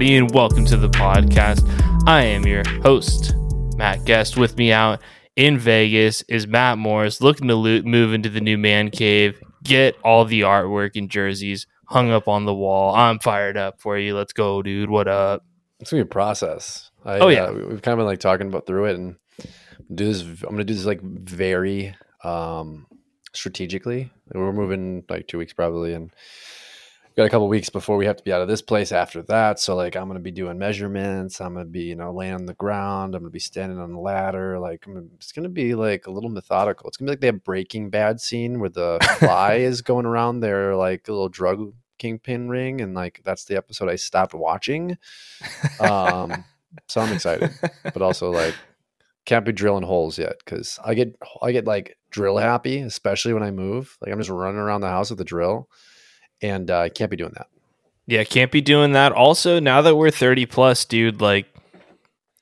everybody, and welcome to the podcast. I am your host, Matt Guest. With me out in Vegas is Matt Morris, looking to lo- move into the new man cave, get all the artwork and jerseys hung up on the wall. I'm fired up for you. Let's go, dude. What up? It's gonna be a process. I, Oh, yeah. uh, we- we've kind of been like talking about through it, and do this. I'm gonna do this like very um strategically. We're moving like two weeks probably, and got a couple weeks before we have to be out of this place. After that, so like I'm gonna be doing measurements. I'm gonna be you know laying on the ground. I'm gonna be standing on the ladder. Like I'm, gonna- it's gonna be like a little methodical. It's gonna be like that Breaking Bad scene where the fly is going around their like a little drug kingpin ring, and like that's the episode I stopped watching. Um, so I'm excited, but also like can't be drilling holes yet because I get I get like drill happy, especially when I move. Like I'm just running around the house with a drill, and uh, I can't be doing that. Yeah, can't be doing that. Also, now that we're 30 plus, dude, like,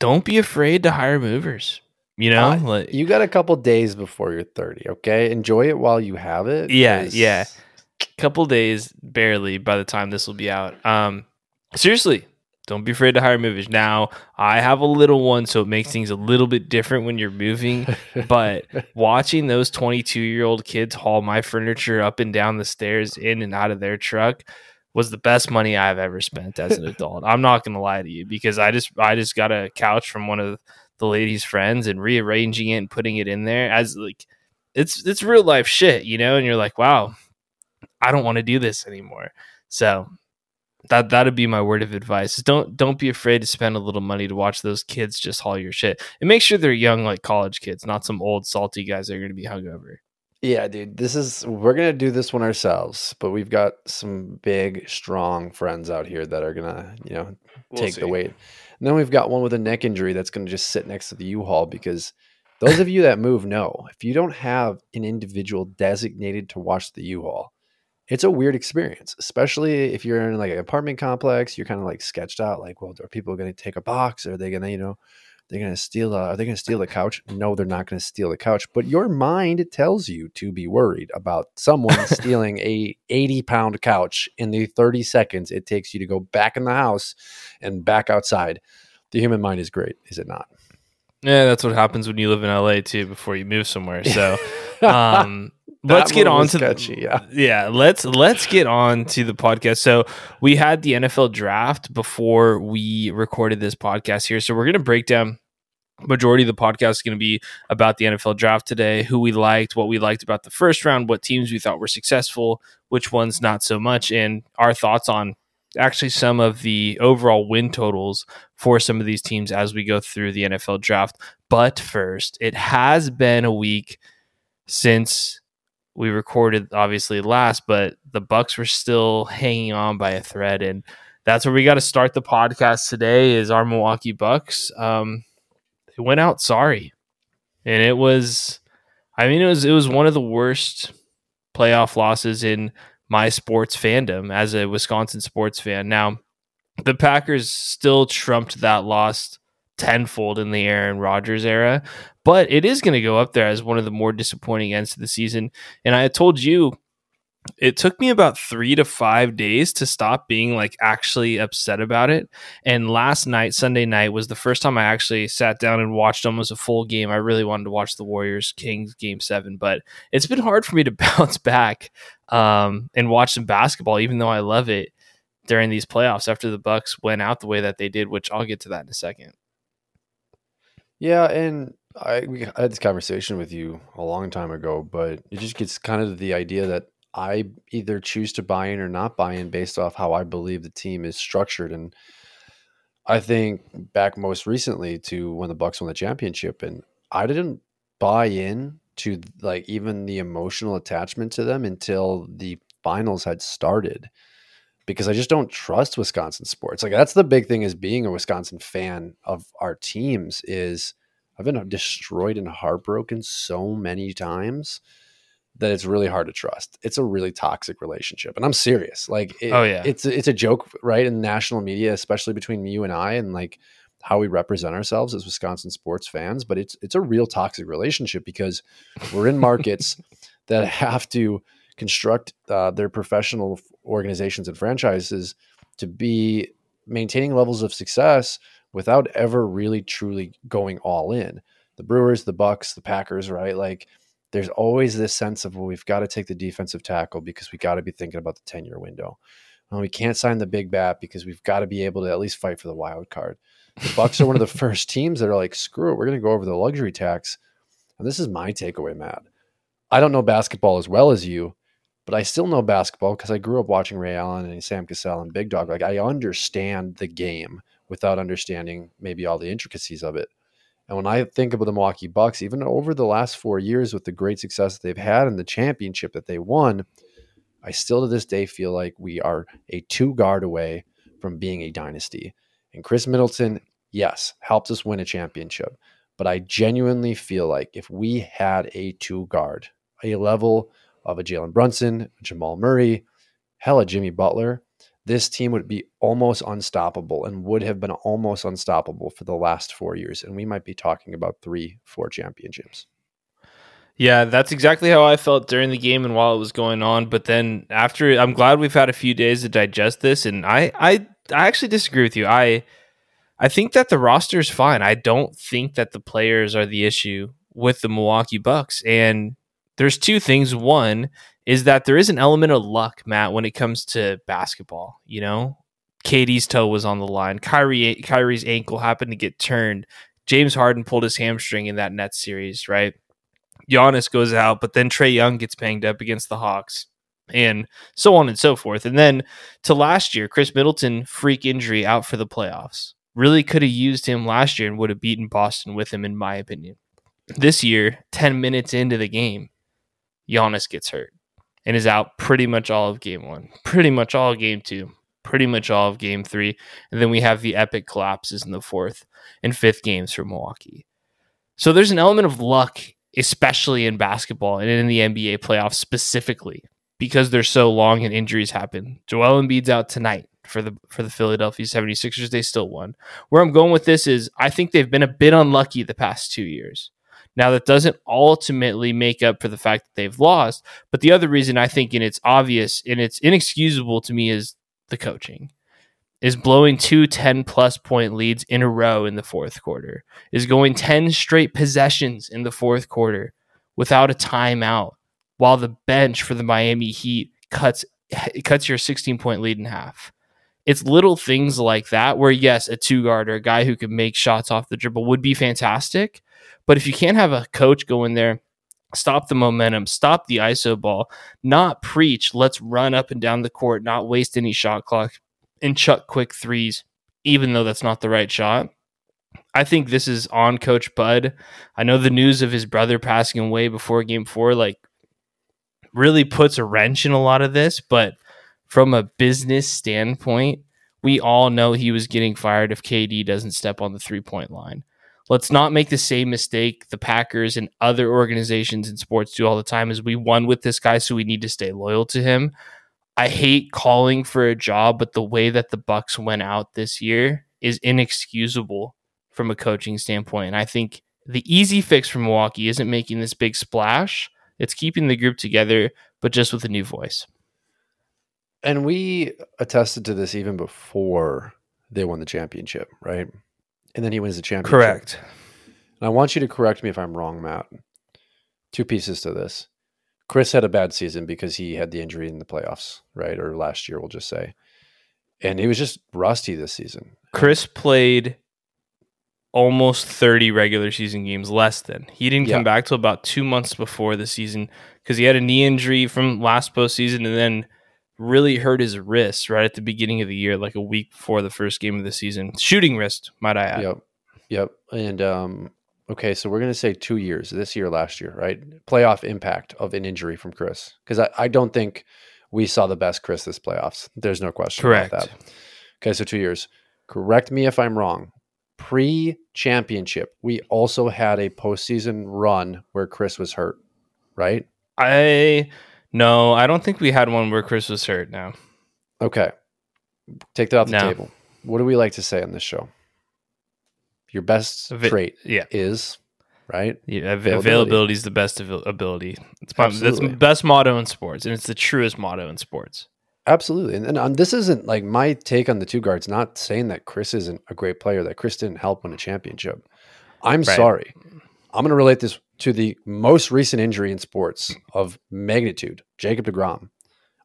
don't be afraid to hire movers. You know, Uh, like, You got a couple days before you're 30. Okay, enjoy it while you have it. Yeah, 'cause- yeah. couple days barely by the time this will be out. Um, seriously, don't be afraid to hire movers. Now, I have a little one, so it makes things a little bit different when you're moving. But watching those 22 year old kids haul my furniture up and down the stairs in and out of their truck was the best money I've ever spent as an adult. I'm not going to lie to you because I just I just got a couch from one of the lady's friends and rearranging it and putting it in there as like it's it's real life shit, you know, and you're like, wow, I don't want to do this anymore. So that that'd be my word of advice. is Don't don't be afraid to spend a little money to watch those kids just haul your shit. And make sure they're young like college kids, not some old salty guys that are gonna be hungover. Yeah, dude. This is we're gonna do this one ourselves, but we've got some big, strong friends out here that are gonna, you know, We'll take see. the weight. And then we've got one with a neck injury that's going to just sit next to the U-Haul because those of you that move know if you don't have an individual designated to watch the U-Haul, it's a weird experience, especially if you're in like an apartment complex. You're kind of like sketched out, like, well, are people going to take a box? Are they going to, you know, they're going to steal? Uh, are they going to steal the couch? No, they're not going to steal the couch. But your mind tells you to be worried about someone stealing a 80 pound couch in the 30 seconds it takes you to go back in the house and back outside. The human mind is great, is it not? Yeah, that's what happens when you live in LA too before you move somewhere. So um let's get on to sketchy, the, yeah. yeah let's let's get on to the podcast. So we had the nfl draft before we recorded this podcast here. So we're going to break down majority of the podcast is going to be about the nfl draft today who we liked what we liked about the first round what teams we thought were successful which ones not so much and our thoughts on actually some of the overall win totals for some of these teams as we go through the nfl draft. But first it has been a week since we recorded obviously last, but the Bucks were still hanging on by a thread, and that's where we got to start the podcast today. Is our Milwaukee Bucks? Um, they went out sorry, and it was, I mean, it was it was one of the worst playoff losses in my sports fandom as a Wisconsin sports fan. Now, the Packers still trumped that loss tenfold in the Aaron Rodgers era, but it is going to go up there as one of the more disappointing ends to the season. And I told you it took me about three to five days to stop being like actually upset about it. And last night, Sunday night, was the first time I actually sat down and watched almost a full game. I really wanted to watch the Warriors Kings game seven, but it's been hard for me to bounce back um, and watch some basketball, even though I love it during these playoffs after the Bucks went out the way that they did, which I'll get to that in a second. Yeah, and I I had this conversation with you a long time ago, but it just gets kind of the idea that I either choose to buy in or not buy in based off how I believe the team is structured. And I think back most recently to when the Bucks won the championship, and I didn't buy in to like even the emotional attachment to them until the finals had started because I just don't trust Wisconsin sports. Like that's the big thing is being a Wisconsin fan of our teams is I've been destroyed and heartbroken so many times that it's really hard to trust. It's a really toxic relationship, and I'm serious. Like, it, Oh, yeah. it's it's a joke, right? In national media, especially between you and I, and like how we represent ourselves as Wisconsin sports fans. But it's it's a real toxic relationship because we're in markets that have to construct uh, their professional organizations and franchises to be maintaining levels of success without ever really truly going all in. The Brewers, the Bucks, the Packers, right? Like there's always this sense of well, we've got to take the defensive tackle because we got to be thinking about the 10 year window. Well, we can't sign the big bat because we've got to be able to at least fight for the wild card. The Bucks are one of the first teams that are like, screw it, we're going to go over the luxury tax. And this is my takeaway, Matt. I don't know basketball as well as you, but I still know basketball because I grew up watching Ray Allen and Sam Cassell and Big Dog. Like I understand the game without understanding maybe all the intricacies of it. And when I think about the Milwaukee Bucks, even over the last four years with the great success they've had and the championship that they won, I still to this day feel like we are a two guard away from being a dynasty. And Khris Middleton, yes, helped us win a championship. But I genuinely feel like if we had a two guard, a level of a Jalen Brunson, Jamal Murray, hell, a Jimmy Butler, this team would be almost unstoppable and would have been almost unstoppable for the last four years. And we might be talking about three, four championships. Yeah, that's exactly how I felt during the game and while it was going on. But then after, I'm glad we've had a few days to digest this. And I, I, I actually disagree with you. I, I think that the roster is fine. I don't think that the players are the issue with the Milwaukee Bucks. And there's two things. One is that there is an element of luck, Matt, when it comes to basketball. You know, KD's toe was on the line. Kyrie, Kyrie's ankle happened to get turned. James Harden pulled his hamstring in that Nets series, right? Giannis goes out, but then Trae Young gets banged up against the Hawks and so on and so forth. And then to last year, Khris Middleton, freak injury out for the playoffs. Really could have used him last year and would have beaten Boston with him, in my opinion. This year, 10 minutes into the game, Giannis gets hurt and is out pretty much all of game one, pretty much all of game two, pretty much all of game three. And then we have the epic collapses in the fourth and fifth games for Milwaukee. So there's an element of luck especially in basketball and in the NBA playoffs specifically, because they're so long and injuries happen. Joel Embiid's out tonight for the for the Philadelphia 76ers. They still won. Where I'm going with this is I think they've been a bit unlucky the past two years. Now that doesn't ultimately make up for the fact that they've lost, but the other reason I think and it's obvious and it's inexcusable to me is the coaching is blowing two 10 plus point leads in a row in the fourth quarter, is going 10 straight possessions in the fourth quarter without a timeout, while the bench for the Miami Heat cuts cuts your 16 point lead in half. It's little things like that where yes, a two guard or a guy who can make shots off the dribble would be fantastic, but if you can't have a coach go in there stop the momentum, stop the ISO ball, not preach, let's run up and down the court, not waste any shot clock, and chuck quick threes, even though that's not the right shot. I think this is on Coach Bud. I know the news of his brother passing away before game four, like, really puts a wrench in a lot of this. But from a business standpoint, we all know he was getting fired if KD doesn't step on the three point line. Let's not make the same mistake the Packers and other organizations in sports do all the time is we won with this guy, so we need to stay loyal to him. I hate calling for a job, but the way that the Bucks went out this year is inexcusable from a coaching standpoint. And I think the easy fix for Milwaukee isn't making this big splash. It's keeping the group together, but just with a new voice. And we attested to this even before they won the championship, right? And then he wins the championship. Correct. And I want you to correct me if I'm wrong, Matt. Two pieces to this. Khris had a bad season because he had the injury in the playoffs, right? Or last year, we'll just say. And he was just rusty this season. Khris played almost 30 regular season games less than. He didn't come back till about two months before the season because he had a knee injury from last postseason and then really hurt his wrist right at the beginning of the year, like a week before the first game of the season. Shooting wrist, might I add. Yep. Yep. And um, Okay, so we're going to say two years, this year, last year, right? Playoff impact of an injury from Khris. Because I, I don't think we saw the best Khris this playoffs. There's no question Correct. about that. Okay, so two years. Correct me if I'm wrong. Pre championship, we also had a postseason run where Khris was hurt, right? I no, I don't think we had one where Khris was hurt now. Okay. Take that off the no. table. What do we like to say on this show? Your best trait yeah. is right. Yeah, availability. availability is the best ability. It's my, that's the best motto in sports, and it's the truest motto in sports. Absolutely. And, and um, this isn't like my take on the two guards, not saying that Khris isn't a great player, that Khris didn't help win a championship. I'm Right. sorry. I'm going to relate this to the most recent injury in sports of magnitude, Jacob DeGrom.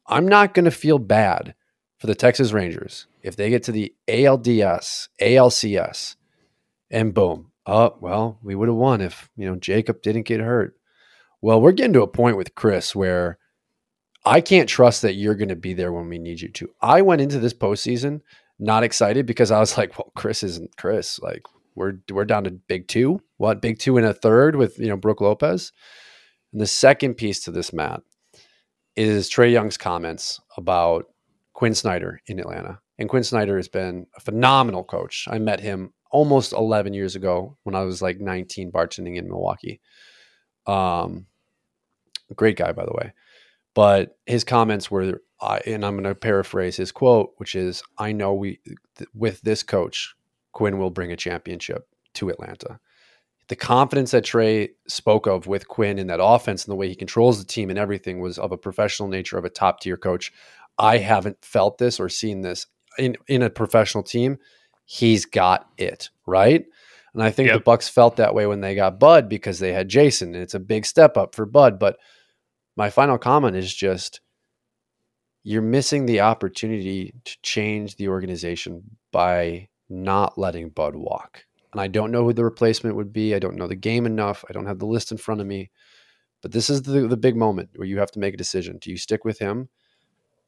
I'm not going to feel bad for the Texas Rangers if they get to the ALDS, ALCS, and boom. Oh, well, we would have won if, you know, Jacob didn't get hurt. Well, we're getting to a point with Khris where I can't trust that you're going to be there when we need you to. I went into this postseason not excited because I was like, well, Khris isn't Khris. Like we're we're down to big two. What big two and a third with you know Brook Lopez. And the second piece to this, Matt, is Trae Young's comments about Quin Snyder in Atlanta. And Quin Snyder has been a phenomenal coach. I met him almost 11 years ago when I was like 19 bartending in Milwaukee. Um, great guy, by the way. But his comments were, I, and I'm going to paraphrase his quote, which is, "I know we, th- with this coach, Quin will bring a championship to Atlanta." The confidence that Trae spoke of with Quin in that offense and the way he controls the team and everything was of a professional nature of a top tier coach. I haven't felt this or seen this in in a professional team. He's got it right. And I think the Bucks felt that way when they got Bud because they had Jason, and it's a big step up for Bud. But my final comment is just you're missing the opportunity to change the organization by not letting Bud walk. And I don't know who the replacement would be. I don't know the game enough. I don't have the list in front of me. But this is the, the big moment where you have to make a decision. Do you stick with him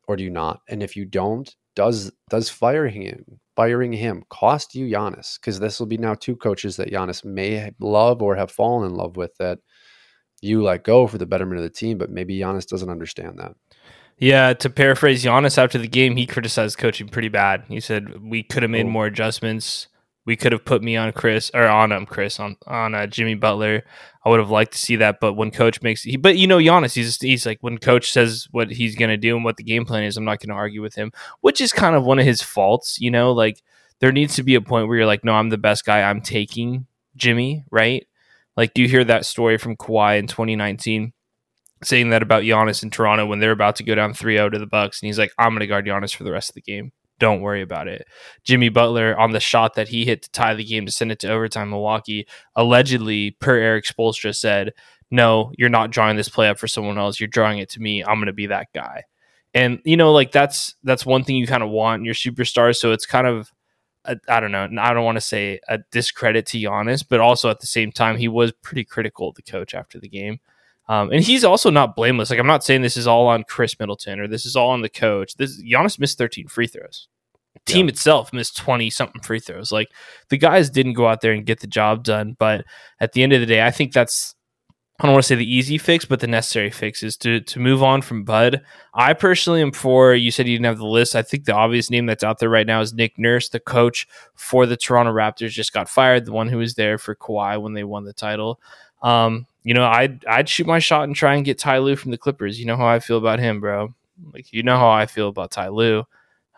or do you not? And if you don't, does does firing him firing him cost you Giannis? Because this will be now two coaches that Giannis may love or have fallen in love with that you let go for the betterment of the team, but maybe Giannis doesn't understand that. Yeah, to paraphrase Giannis after the game, he criticized coaching pretty bad. He said we could have made more adjustments. We could have put me on Khris or on him, Khris on on uh, Jimmy Butler. I would have liked to see that, but when coach makes he, but you know Giannis, he's he's like when coach says what he's gonna do and what the game plan is, I'm not gonna argue with him, which is kind of one of his faults. You know, like there needs to be a point where you're like, no, I'm the best guy. I'm taking Jimmy, right? Like, do you hear that story from Kawhi in 2019? Saying that about Giannis in Toronto when they're about to go down 3-0 to the Bucks and he's like I'm going to guard Giannis for the rest of the game. Don't worry about it. Jimmy Butler on the shot that he hit to tie the game to send it to overtime Milwaukee allegedly per Erik Spoelstra said, "No, you're not drawing this play up for someone else. You're drawing it to me. I'm going to be that guy." And you know like that's that's one thing you kind of want in your superstar so it's kind of I I don't know. I don't want to say a discredit to Giannis, but also at the same time, he was pretty critical of the coach after the game. Um, and he's also not blameless. Like I'm not saying this is all on Khris Middleton or this is all on the coach. This Giannis missed 13 free throws. Team Yeah. itself missed 20 something free throws. Like the guys didn't go out there and get the job done. But at the end of the day, I think that's I don't want to say the easy fix, but the necessary fix is to to move on from Bud. I personally am for. You said you didn't have the list. I think the obvious name that's out there right now is Nick Nurse, the coach for the Toronto Raptors, just got fired. The one who was there for Kawhi when they won the title. Um, you know, I'd I'd shoot my shot and try and get Ty Lue from the Clippers. You know how I feel about him, bro. Like you know how I feel about Ty Lue.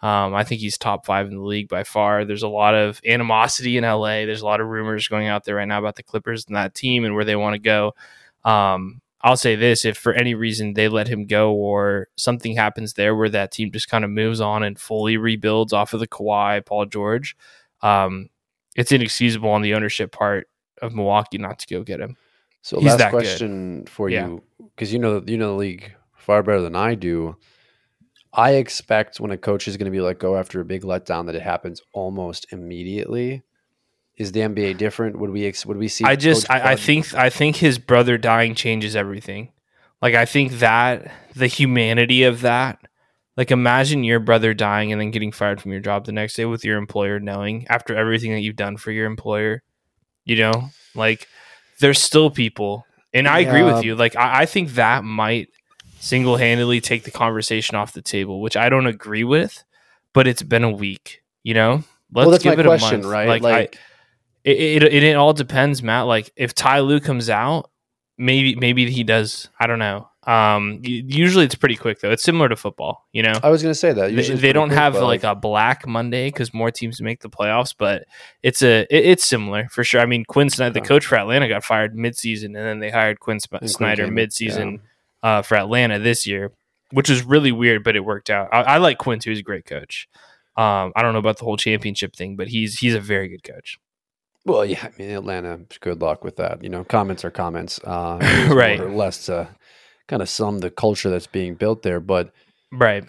Um, I think he's top five in the league by far. There's a lot of animosity in LA. There's a lot of rumors going out there right now about the Clippers and that team and where they want to go. Um, I'll say this: if for any reason they let him go, or something happens there where that team just kind of moves on and fully rebuilds off of the Kawhi, Paul George, um, it's inexcusable on the ownership part of Milwaukee not to go get him. So He's last that good. question for Yeah. you, because you know you know the league far better than I do. I expect when a coach is going to be let go after a big letdown that it happens almost immediately. Is the NBA different? Would we ex- would we see? I just I, I think I think his brother dying changes everything. Like I think that the humanity of that. Like imagine your brother dying and then getting fired from your job the next day with your employer knowing after everything that you've done for your employer. You know, like there's still people, and I agree with you. Like I, I think that might single handedly take the conversation off the table, which I don't agree with. But it's been a week. You know, let's well, that's give my it question, a month. right? Like, Like, I, it, it, it, it all depends, Matt. Like if Ty Lue comes out, maybe maybe he does. I don't know. Um, usually it's pretty quick though. It's similar to football, you know. I was going to say that They, usually it's they don't quick, have but, like a Black Monday because more teams make the playoffs, but it's a it, it's similar for sure. I mean, Quin Snyder, the coach for Atlanta, got fired midseason, and then they hired Quinn Sp- and Quin Snyder midseason yeah. uh, for Atlanta this year. which is really weird, but it worked out. I, I like Quin too; he's a great coach. Um, I don't know about the whole championship thing, but he's he's a very good coach. Well, yeah, I mean Atlanta. Good luck with that. You know, comments are comments, uh, right? Less to kind of sum the culture that's being built there, but right.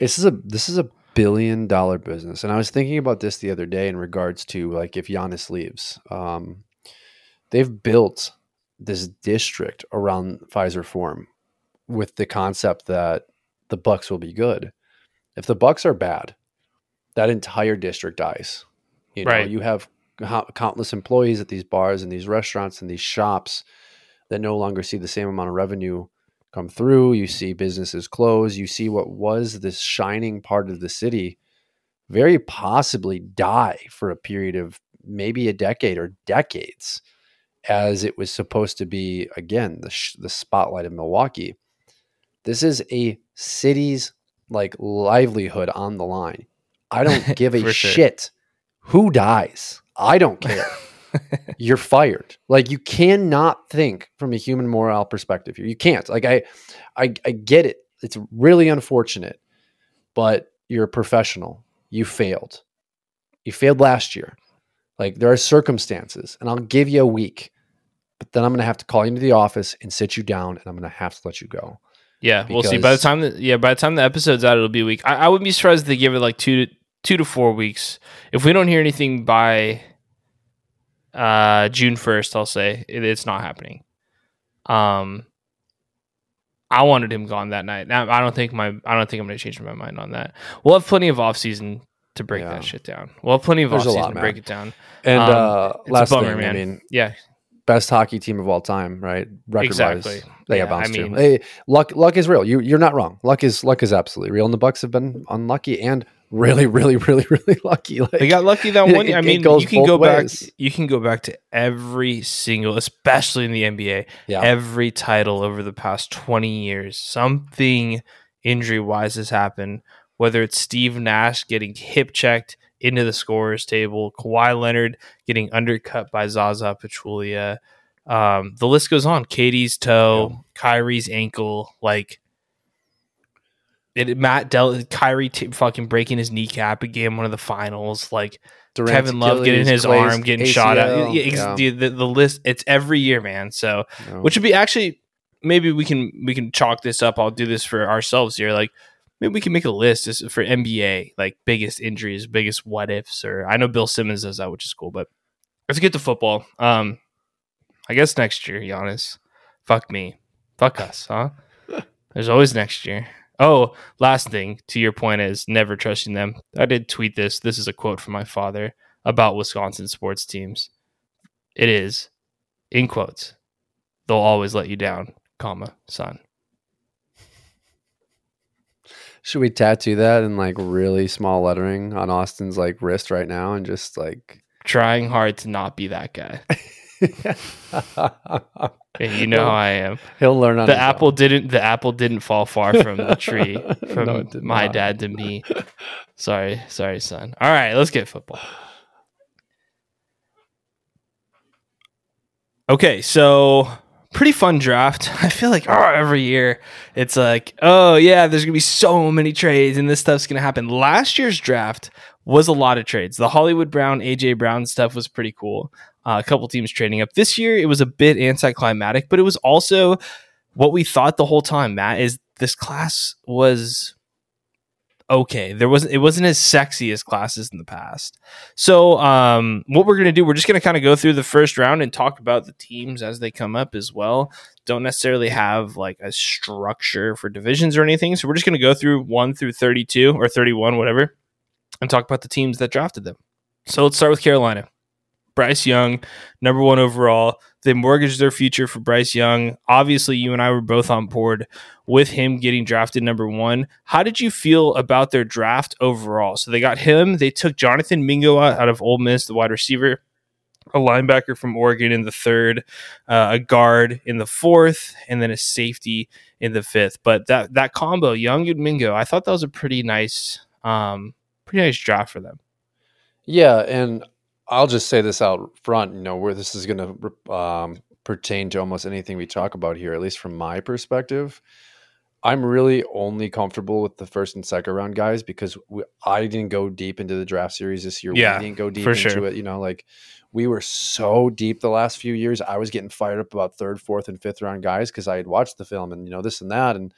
This is a this is a billion dollar business, and I was thinking about this the other day in regards to like if Giannis leaves, um, they've built this district around Fiserv Forum with the concept that the Bucks will be good. If the Bucks are bad, that entire district dies. You know, Right. you have countless employees at these bars and these restaurants and these shops that no longer see the same amount of revenue come through. You see businesses close. You see what was this shining part of the city very possibly die for a period of maybe a decade or decades as it was supposed to be again the sh- the spotlight of Milwaukee. This is a city's like livelihood on the line. I don't give a sure. shit who dies. I don't care. You're fired. Like you cannot think from a human morale perspective here. You can't. Like I, I, I get it. It's really unfortunate, but you're a professional. You failed. You failed last year. Like there are circumstances, and I'll give you a week, but then I'm going to have to call you into the office and sit you down, and I'm going to have to let you go. Yeah, we'll see. By the time that yeah, by the time the episode's out, it'll be a week. I, I wouldn't be surprised if they give it like two to two to four weeks. If we don't hear anything by uh June first, I'll say it, it's not happening. Um, I wanted him gone that night. Now I don't think my I don't think I'm going to change my mind on that. We'll have plenty of off season to break Yeah. that shit down. We'll have plenty of There's off a lot, season to break it down. And Um, uh, last bummer, thing, man. I mean, Yeah, best hockey team of all time, right? Record Exactly. wise, they Yeah, got bounced I mean- too. Hey, luck, luck is real. You, you're not wrong. Luck is luck is absolutely real, and the Bucks have been unlucky and really, really, really, really lucky. Like, They got lucky that one. year. I mean, you can go ways. back. You can go back to every single, especially in the NBA, yeah, every title over the past twenty years. Something injury wise has happened. Whether it's Steve Nash getting hip checked into the scorers table, Kawhi Leonard getting undercut by Zaza Pachulia. Um, the list goes on. KD's toe, Kyrie's ankle, like it, Matt Del Kyrie t- fucking breaking his kneecap again one of the finals. Like Durant's Kevin Love getting his Clay's arm getting shot at. ACL, Yeah, dude, the, the list it's every year, man. So no. which would be actually maybe we can we can chalk this up. I'll do this for ourselves here. Like maybe we can make a list just for NBA, like biggest injuries, biggest what ifs, or I know Bill Simmons does that, which is cool. But let's get to football. Um, I guess next year, Giannis. Fuck me, fuck us, huh? There's always next year. Oh, last thing to your point is never trusting them. I did tweet this. This is a quote from my father about Wisconsin sports teams. It is, in quotes, they'll always let you down, comma, son. Should we tattoo that in like really small lettering on Austin's like wrist right now and just like Trying hard to not be that guy. You know I am. he'll learn on The apple own. didn't the apple didn't fall far from the tree from No, my not. dad to me. Sorry, sorry, son. All right, let's get football. Okay, so pretty fun draft. I feel like oh, every year it's like, oh yeah, there's gonna be so many trades and this stuff's gonna happen. Last year's draft was a lot of trades. The Hollywood Brown, AJ Brown stuff was pretty cool. Uh, a couple teams trading up. This year it was a bit anticlimactic, but it was also what we thought the whole time. Matt is this class was okay. There wasn't it wasn't as sexy as classes in the past. So um, what we're gonna do, we're just gonna kind of go through the first round and talk about the teams as they come up as well. Don't necessarily have like a structure for divisions or anything. So we're just gonna go through one through thirty-two or thirty-one, whatever, and talk about the teams that drafted them. So let's start with Carolina. Bryce Young, number one overall. They mortgaged their future for Bryce Young. Obviously, you and I were both on board with him getting drafted number one. How did you feel about their draft overall? So they got him. They took Jonathan Mingo out of Ole Miss, the wide receiver, a linebacker from Oregon in the third, uh, a guard in the fourth, and then a safety in the fifth. But that that combo, Young and Mingo, I thought that was a pretty nice, um, pretty nice draft for them. Yeah, and I'll just say this out front, you know, where this is going to um, pertain to almost anything we talk about here, at least from my perspective. I'm really only comfortable with the first and second round guys because we, I didn't go deep into the draft series this year. Yeah, we didn't go deep into sure. it. You know, like we were so deep the last few years. I was getting fired up about third, fourth, and fifth round guys because I had watched the film and you know this and that, and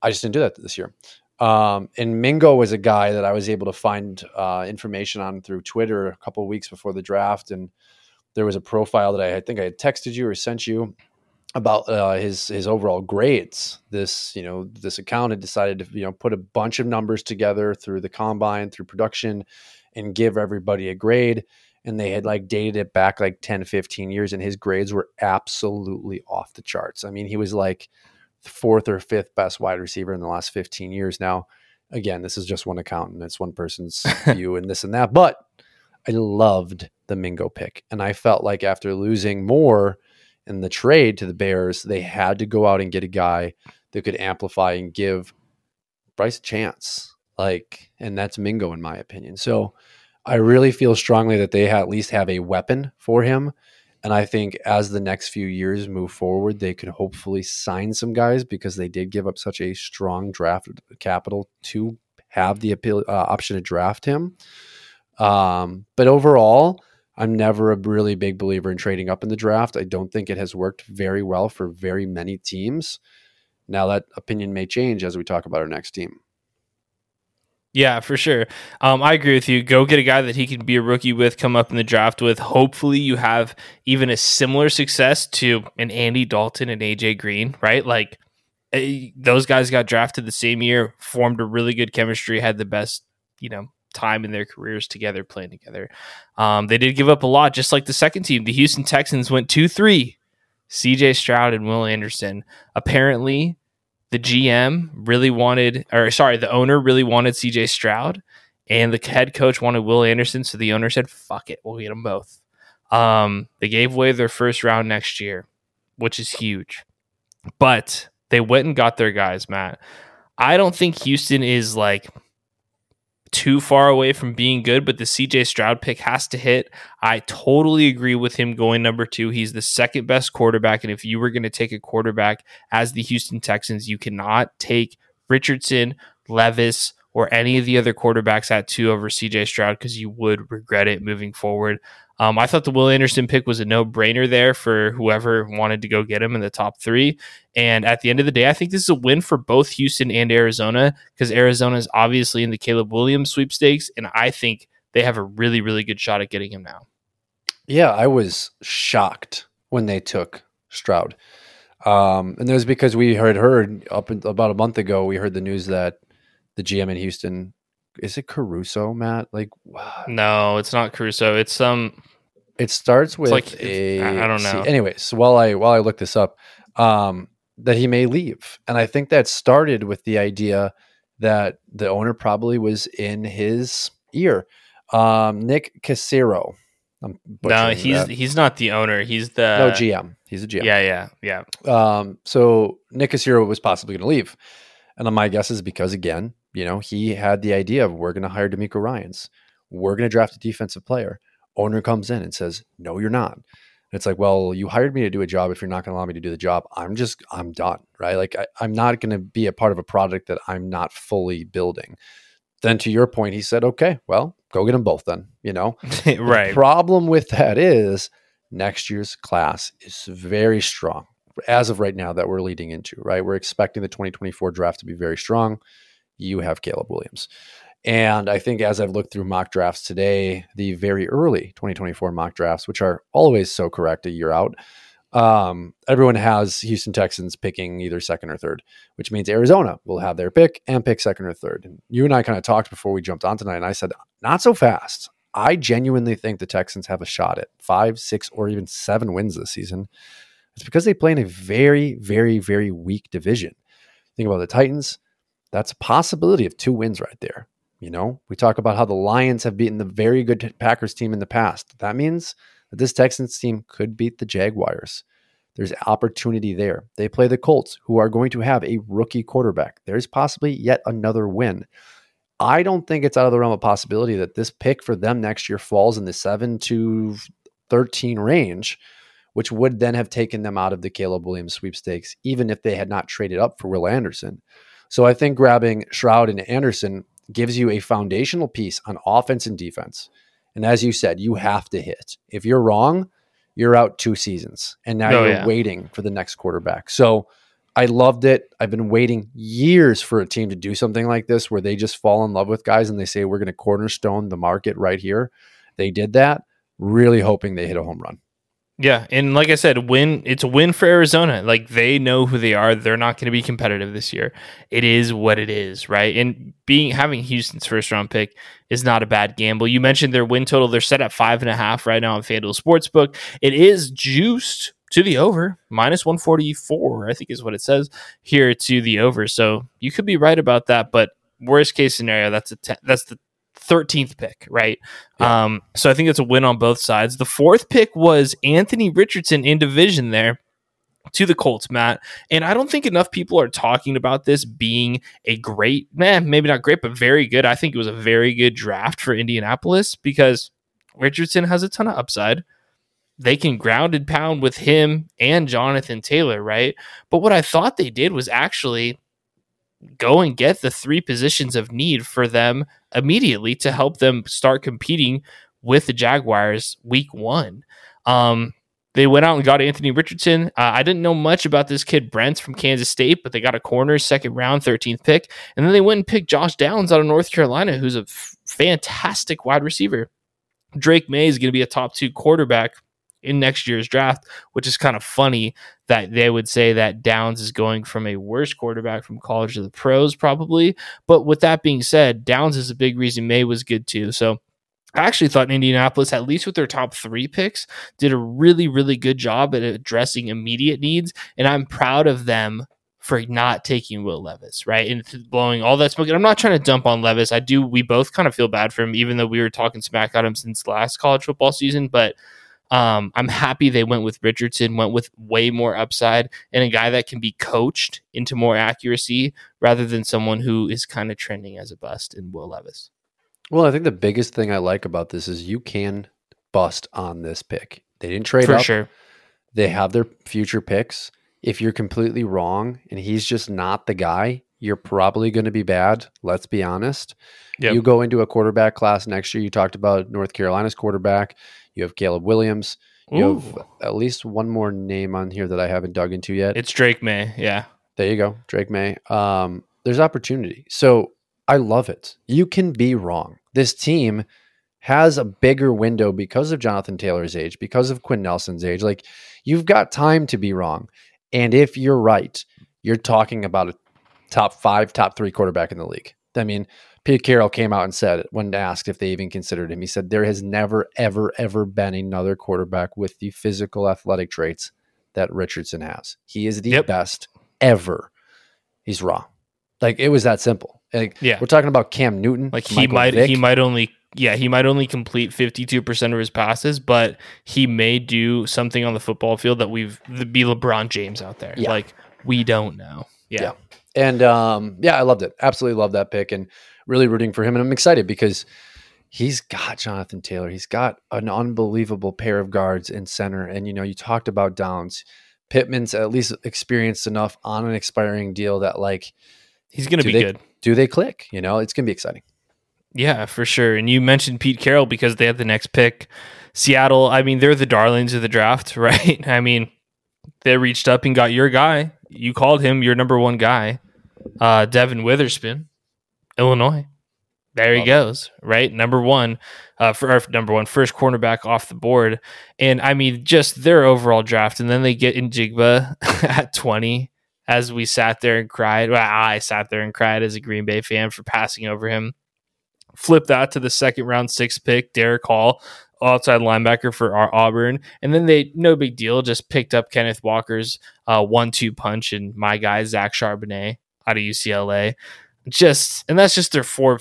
I just didn't do that this year. Um, and Mingo was a guy that I was able to find uh, information on through Twitter a couple of weeks before the draft, and there was a profile that I, I think I had texted you or sent you about uh, his his overall grades. This you know this account had decided to you know put a bunch of numbers together through the combine, through production, and give everybody a grade. And they had like dated it back like 10, 15 years, and his grades were absolutely off the charts. I mean, he was like fourth or fifth best wide receiver in the last 15 years. Now, again, this is just one account and it's one person's view and this and that, but I loved the Mingo pick. And I felt like after losing Moore in the trade to the Bears, they had to go out and get a guy that could amplify and give Bryce a chance. Like, and that's Mingo in my opinion. So I really feel strongly that they at least have a weapon for him. And I think as the next few years move forward, they could hopefully sign some guys because they did give up such a strong draft capital to have the appeal, uh, option to draft him. Um, but overall, I'm never a really big believer in trading up in the draft. I don't think it has worked very well for very many teams. Now, that opinion may change as we talk about our next team. Yeah, for sure. Um, I agree with you. Go get a guy that he can be a rookie with, come up in the draft with. Hopefully, you have even a similar success to an Andy Dalton and AJ Green, right? Like eh, those guys got drafted the same year, formed a really good chemistry, had the best, you know, time in their careers together, playing together. Um, they did give up a lot, just like the second team. The Houston Texans went 2 3. CJ Stroud and Will Anderson. Apparently, the GM really wanted, or sorry, the owner really wanted CJ Stroud, and the head coach wanted Will Anderson. So the owner said, "Fuck it, we'll get them both." Um, they gave away their first round next year, which is huge, but they went and got their guys. Matt, I don't think Houston is like too far away from being good, but the CJ Stroud pick has to hit. I totally agree with him going number two. He's the second best quarterback. And if you were going to take a quarterback as the Houston Texans, you cannot take Richardson, Levis, or any of the other quarterbacks at two over CJ Stroud because you would regret it moving forward. Um, I thought the Will Anderson pick was a no brainer there for whoever wanted to go get him in the top three. And at the end of the day, I think this is a win for both Houston and Arizona because Arizona is obviously in the Caleb Williams sweepstakes. And I think they have a really, really good shot at getting him now. Yeah, I was shocked when they took Stroud. Um, and that was because we had heard up in, about a month ago, we heard the news that the GM in Houston is it Caruso, Matt? Like, no, it's not Caruso. It's some. Um, it starts with like a. I don't know. See, anyways, while I while I look this up, um, that he may leave, and I think that started with the idea that the owner probably was in his ear. Um, Nick Caserio. no, he's that. he's not the owner. He's the no GM. He's a GM. Yeah, yeah, yeah. Um, so Nick Caserio was possibly going to leave, and my guess is because again, you know, he had the idea of we're going to hire DeMeco Ryans. We're going to draft a defensive player. Owner comes in and says, "No, you're not." And it's like, well, you hired me to do a job. If you're not going to allow me to do the job, I'm just, I'm done, right? Like, I, I'm not going to be a part of a project that I'm not fully building. Then, to your point, he said, okay, well, go get them both then, you know? right. The problem with that is next year's class is very strong as of right now that we're leading into, right? We're expecting the 2024 draft to be very strong you have Caleb Williams. And I think as I've looked through mock drafts today, the very early 2024 mock drafts, which are always so correct a year out, um, everyone has Houston Texans picking either second or third, which means Arizona will have their pick and pick second or third. And you and I kind of talked before we jumped on tonight, and I said, not so fast. I genuinely think the Texans have a shot at five, six, or even seven wins this season. It's because they play in a very, very, very weak division. Think about the Titans, that's a possibility of two wins right there. You know, we talk about how the Lions have beaten the very good Packers team in the past. That means that this Texans team could beat the Jaguars. There's opportunity there. They play the Colts, who are going to have a rookie quarterback. There's possibly yet another win. I don't think it's out of the realm of possibility that this pick for them next year falls in the 7 to 13 range which would then have taken them out of the Caleb Williams sweepstakes, even if they had not traded up for Will Anderson. So I think grabbing Stroud and Anderson gives you a foundational piece on offense and defense. And as you said, you have to hit. If you're wrong, you're out two seasons. And now oh, you're yeah. waiting for the next quarterback. So I loved it. I've been waiting years for a team to do something like this where they just fall in love with guys and they say, we're going to cornerstone the market right here. They did that, really hoping they hit a home run. Yeah, and like I said, win it's a win for Arizona. Like they know who they are. They're not going to be competitive this year. It is what it is, right? And being having Houston's first round pick is not a bad gamble. You mentioned their win total. They're set at five and a half right now on FanDuel Sportsbook. It is juiced to the over minus 144 i think is what it says here to the over so you could be right about that but worst case scenario that's a te- that's the 13th pick, right? Yeah. Um, so I think it's a win on both sides. The fourth pick was Anthony Richardson in division there to the Colts, Matt. And I don't think enough people are talking about this being a great, man, maybe not great, but very good. I think it was a very good draft for Indianapolis because Richardson has a ton of upside. They can ground and pound with him and Jonathan Taylor, right? But what I thought they did was actually go and get the three positions of need for them immediately to help them start competing with the Jaguars week one. Um, they went out and got Anthony Richardson. Uh, I didn't know much about this kid Brents from Kansas State, but they got a corner, second round, 13th pick. And then they went and picked Josh Downs out of North Carolina, who's a f- fantastic wide receiver. Drake Maye is going to be a top two quarterback in next year's draft, which is kind of funny that they would say that Downs is going from a worse quarterback from college to the pros, probably. But with that being said, Downs is a big reason Maye was good too. So I actually thought Indianapolis, at least with their top three picks, did a really, really good job at addressing immediate needs. And I'm proud of them for not taking Will Levis, right? And blowing all that smoke. And I'm not trying to dump on Levis. I do, we both kind of feel bad for him, even though we were talking smack at him since last college football season. But um, I'm happy they went with Richardson, went with way more upside and a guy that can be coached into more accuracy rather than someone who is kind of trending as a bust in Will Levis. Well, I think the biggest thing I like about this is you can bust on this pick. They didn't trade For up. sure. They have their future picks. If you're completely wrong and he's just not the guy, you're probably going to be bad. Let's be honest. Yep. You go into a quarterback class next year. You talked about North Carolina's quarterback. You have Caleb Williams. You Ooh. have at least one more name on here that I haven't dug into yet. It's Drake Maye. Yeah. There you go. Drake Maye. Um, there's opportunity. So I love it. You can be wrong. This team has a bigger window because of Jonathan Taylor's age, because of Quinn Nelson's age. Like you've got time to be wrong. And if you're right, you're talking about a top five, top three quarterback in the league. I mean, Pete Carroll came out and said when asked if they even considered him, he said there has never, ever, ever been another quarterback with the physical athletic traits that Richardson has. He is the yep. best ever. He's raw. Like it was that simple. Like, yeah, we're talking about Cam Newton. Like he might, Vick. he might only, yeah, he might only complete fifty two percent of his passes, but he may do something on the football field that we've the be LeBron James out there. Yeah. Like we don't know. Yeah. yeah. And um, yeah, I loved it. Absolutely loved that pick. And really rooting for him. And I'm excited because he's got Jonathan Taylor. He's got an unbelievable pair of guards in center. And, you know, you talked about Downs. Pittman's at least experienced enough on an expiring deal that, like, he's going to be they, good. Do they click? You know, it's going to be exciting. Yeah, for sure. And you mentioned Pete Carroll because they had the next pick. Seattle, I mean, they're the darlings of the draft, right? I mean, they reached up and got your guy. You called him your number one guy, uh, Devon Witherspoon. Illinois. There he goes, right? Number one, uh, for number one, first cornerback off the board, and I mean, just their overall draft, and then they get Njigba at twenty. As we sat there and cried, well, I sat there and cried as a Green Bay fan for passing over him. Flip that to the second round, six pick, Derick Hall, outside linebacker for our Auburn, and then they no big deal, just picked up Kenneth Walker's uh, one-two punch and my guy Zach Charbonnet out of UCLA just and that's just their four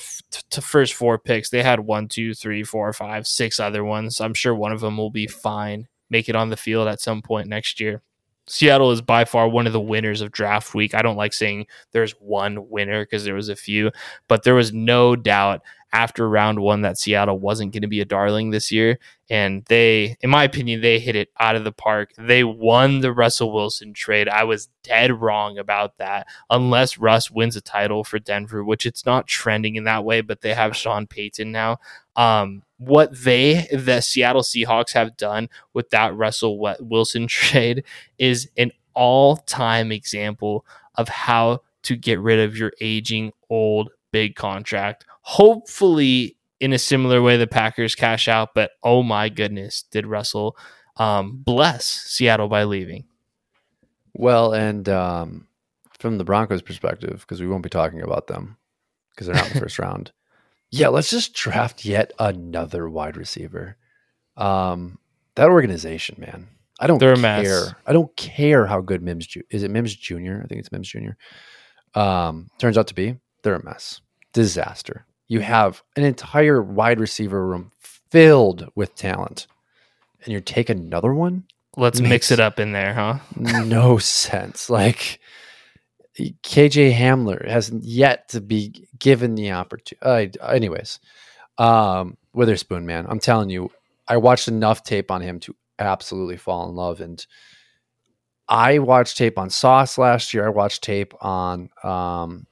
to first four picks. They had one, two, three, four, five, six other ones. I'm sure one of them will be fine, make it on the field at some point next year. Seattle is by far one of the winners of draft week. I don't like saying there's one winner because there was a few, but there was no doubt after round one that Seattle wasn't going to be a darling this year. And they, in my opinion, they hit it out of the park. They won the Russell Wilson trade. I was dead wrong about that. Unless Russ wins a title for Denver, which it's not trending in that way, but they have Sean Payton now. Um, what they, the Seattle Seahawks, have done with that Russell Wilson trade is an all time example of how to get rid of your aging old big contract. Hopefully, in a similar way, the Packers cash out. But oh my goodness, did Russell um, bless Seattle by leaving? Well, and um, from the Broncos' perspective, because we won't be talking about them because they're not in the first round. Yeah, let's just draft yet another wide receiver. Um, that organization, man. I don't They're care. I don't care how good Mims Ju- is. It Mims Junior. I think it's Mims Junior. Um, turns out to be they're a mess, disaster. You have an entire wide receiver room filled with talent, and you take another one. Let's mix it up in there, huh? no sense. Like KJ Hamler hasn't yet to be given the opportunity. Uh, anyways, um, Witherspoon, man, I'm telling you, I watched enough tape on him to absolutely fall in love. And I watched tape on Sauce last year. I watched tape on um,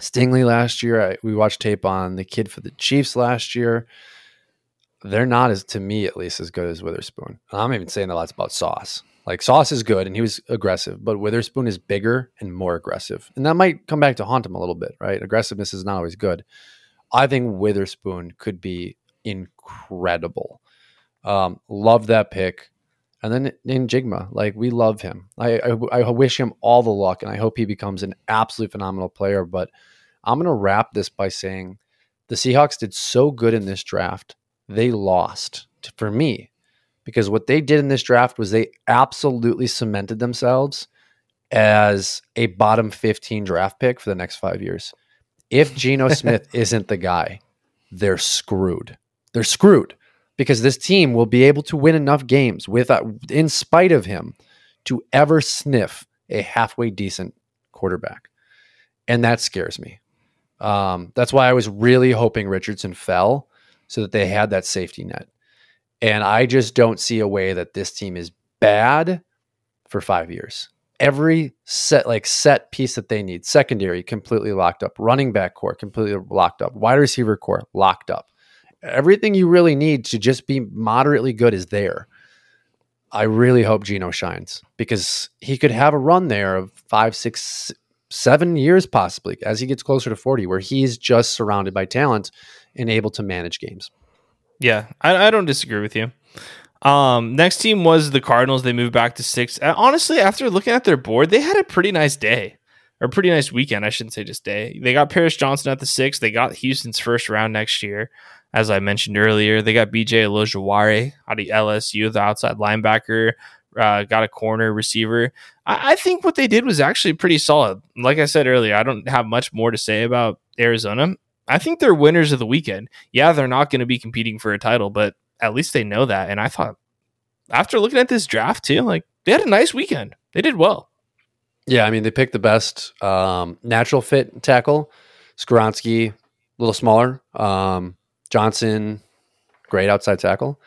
Stingley last year. I, we watched tape on the kid for the Chiefs last year. They're not as, to me at least, as good as Witherspoon. I'm even saying that that's about Sauce. Like Sauce is good and he was aggressive, but Witherspoon is bigger and more aggressive. And that might come back to haunt him a little bit, right? Aggressiveness is not always good. I think Witherspoon could be incredible. Um, love that pick. And then Njigba, like we love him. I, I, I wish him all the luck, and I hope he becomes an absolute phenomenal player. But I'm gonna wrap this by saying the Seahawks did so good in this draft, they lost for me because what they did in this draft was they absolutely cemented themselves as a bottom 15 draft pick for the next five years. If Geno Smith isn't the guy, they're screwed. They're screwed because this team will be able to win enough games without, in spite of him, to ever sniff a halfway decent quarterback, and that scares me. Um, that's why I was really hoping Richardson fell so that they had that safety net, and I just don't see a way that this team is bad for five years. Every set like set piece that they need, secondary completely locked up, running back core completely locked up, wide receiver core locked up everything you really need to just be moderately good is there. I really hope Geno shines because he could have a run there of five, six, seven years possibly as he gets closer to 40, where he's just surrounded by talent and able to manage games. Yeah, I, I don't disagree with you. Um, next team was the Cardinals. They moved back to six. Uh, honestly, after looking at their board, they had a pretty nice day or pretty nice weekend. I shouldn't say just day. They got Paris Johnson at the six. They got Houston's first round next year as I mentioned earlier. They got BJ Ojulari out of LSU, the outside linebacker, uh, got a corner receiver. I, I, think what they did was actually pretty solid. Like I said earlier, I don't have much more to say about Arizona. I think they're winners of the weekend. Yeah, they're not going to be competing for a title, but at least they know that. And I thought after looking at this draft too, like they had a nice weekend. They did well. Yeah, I mean they picked the best um, natural fit tackle. Skoronski, a little smaller. Um, Johnson, great outside tackle.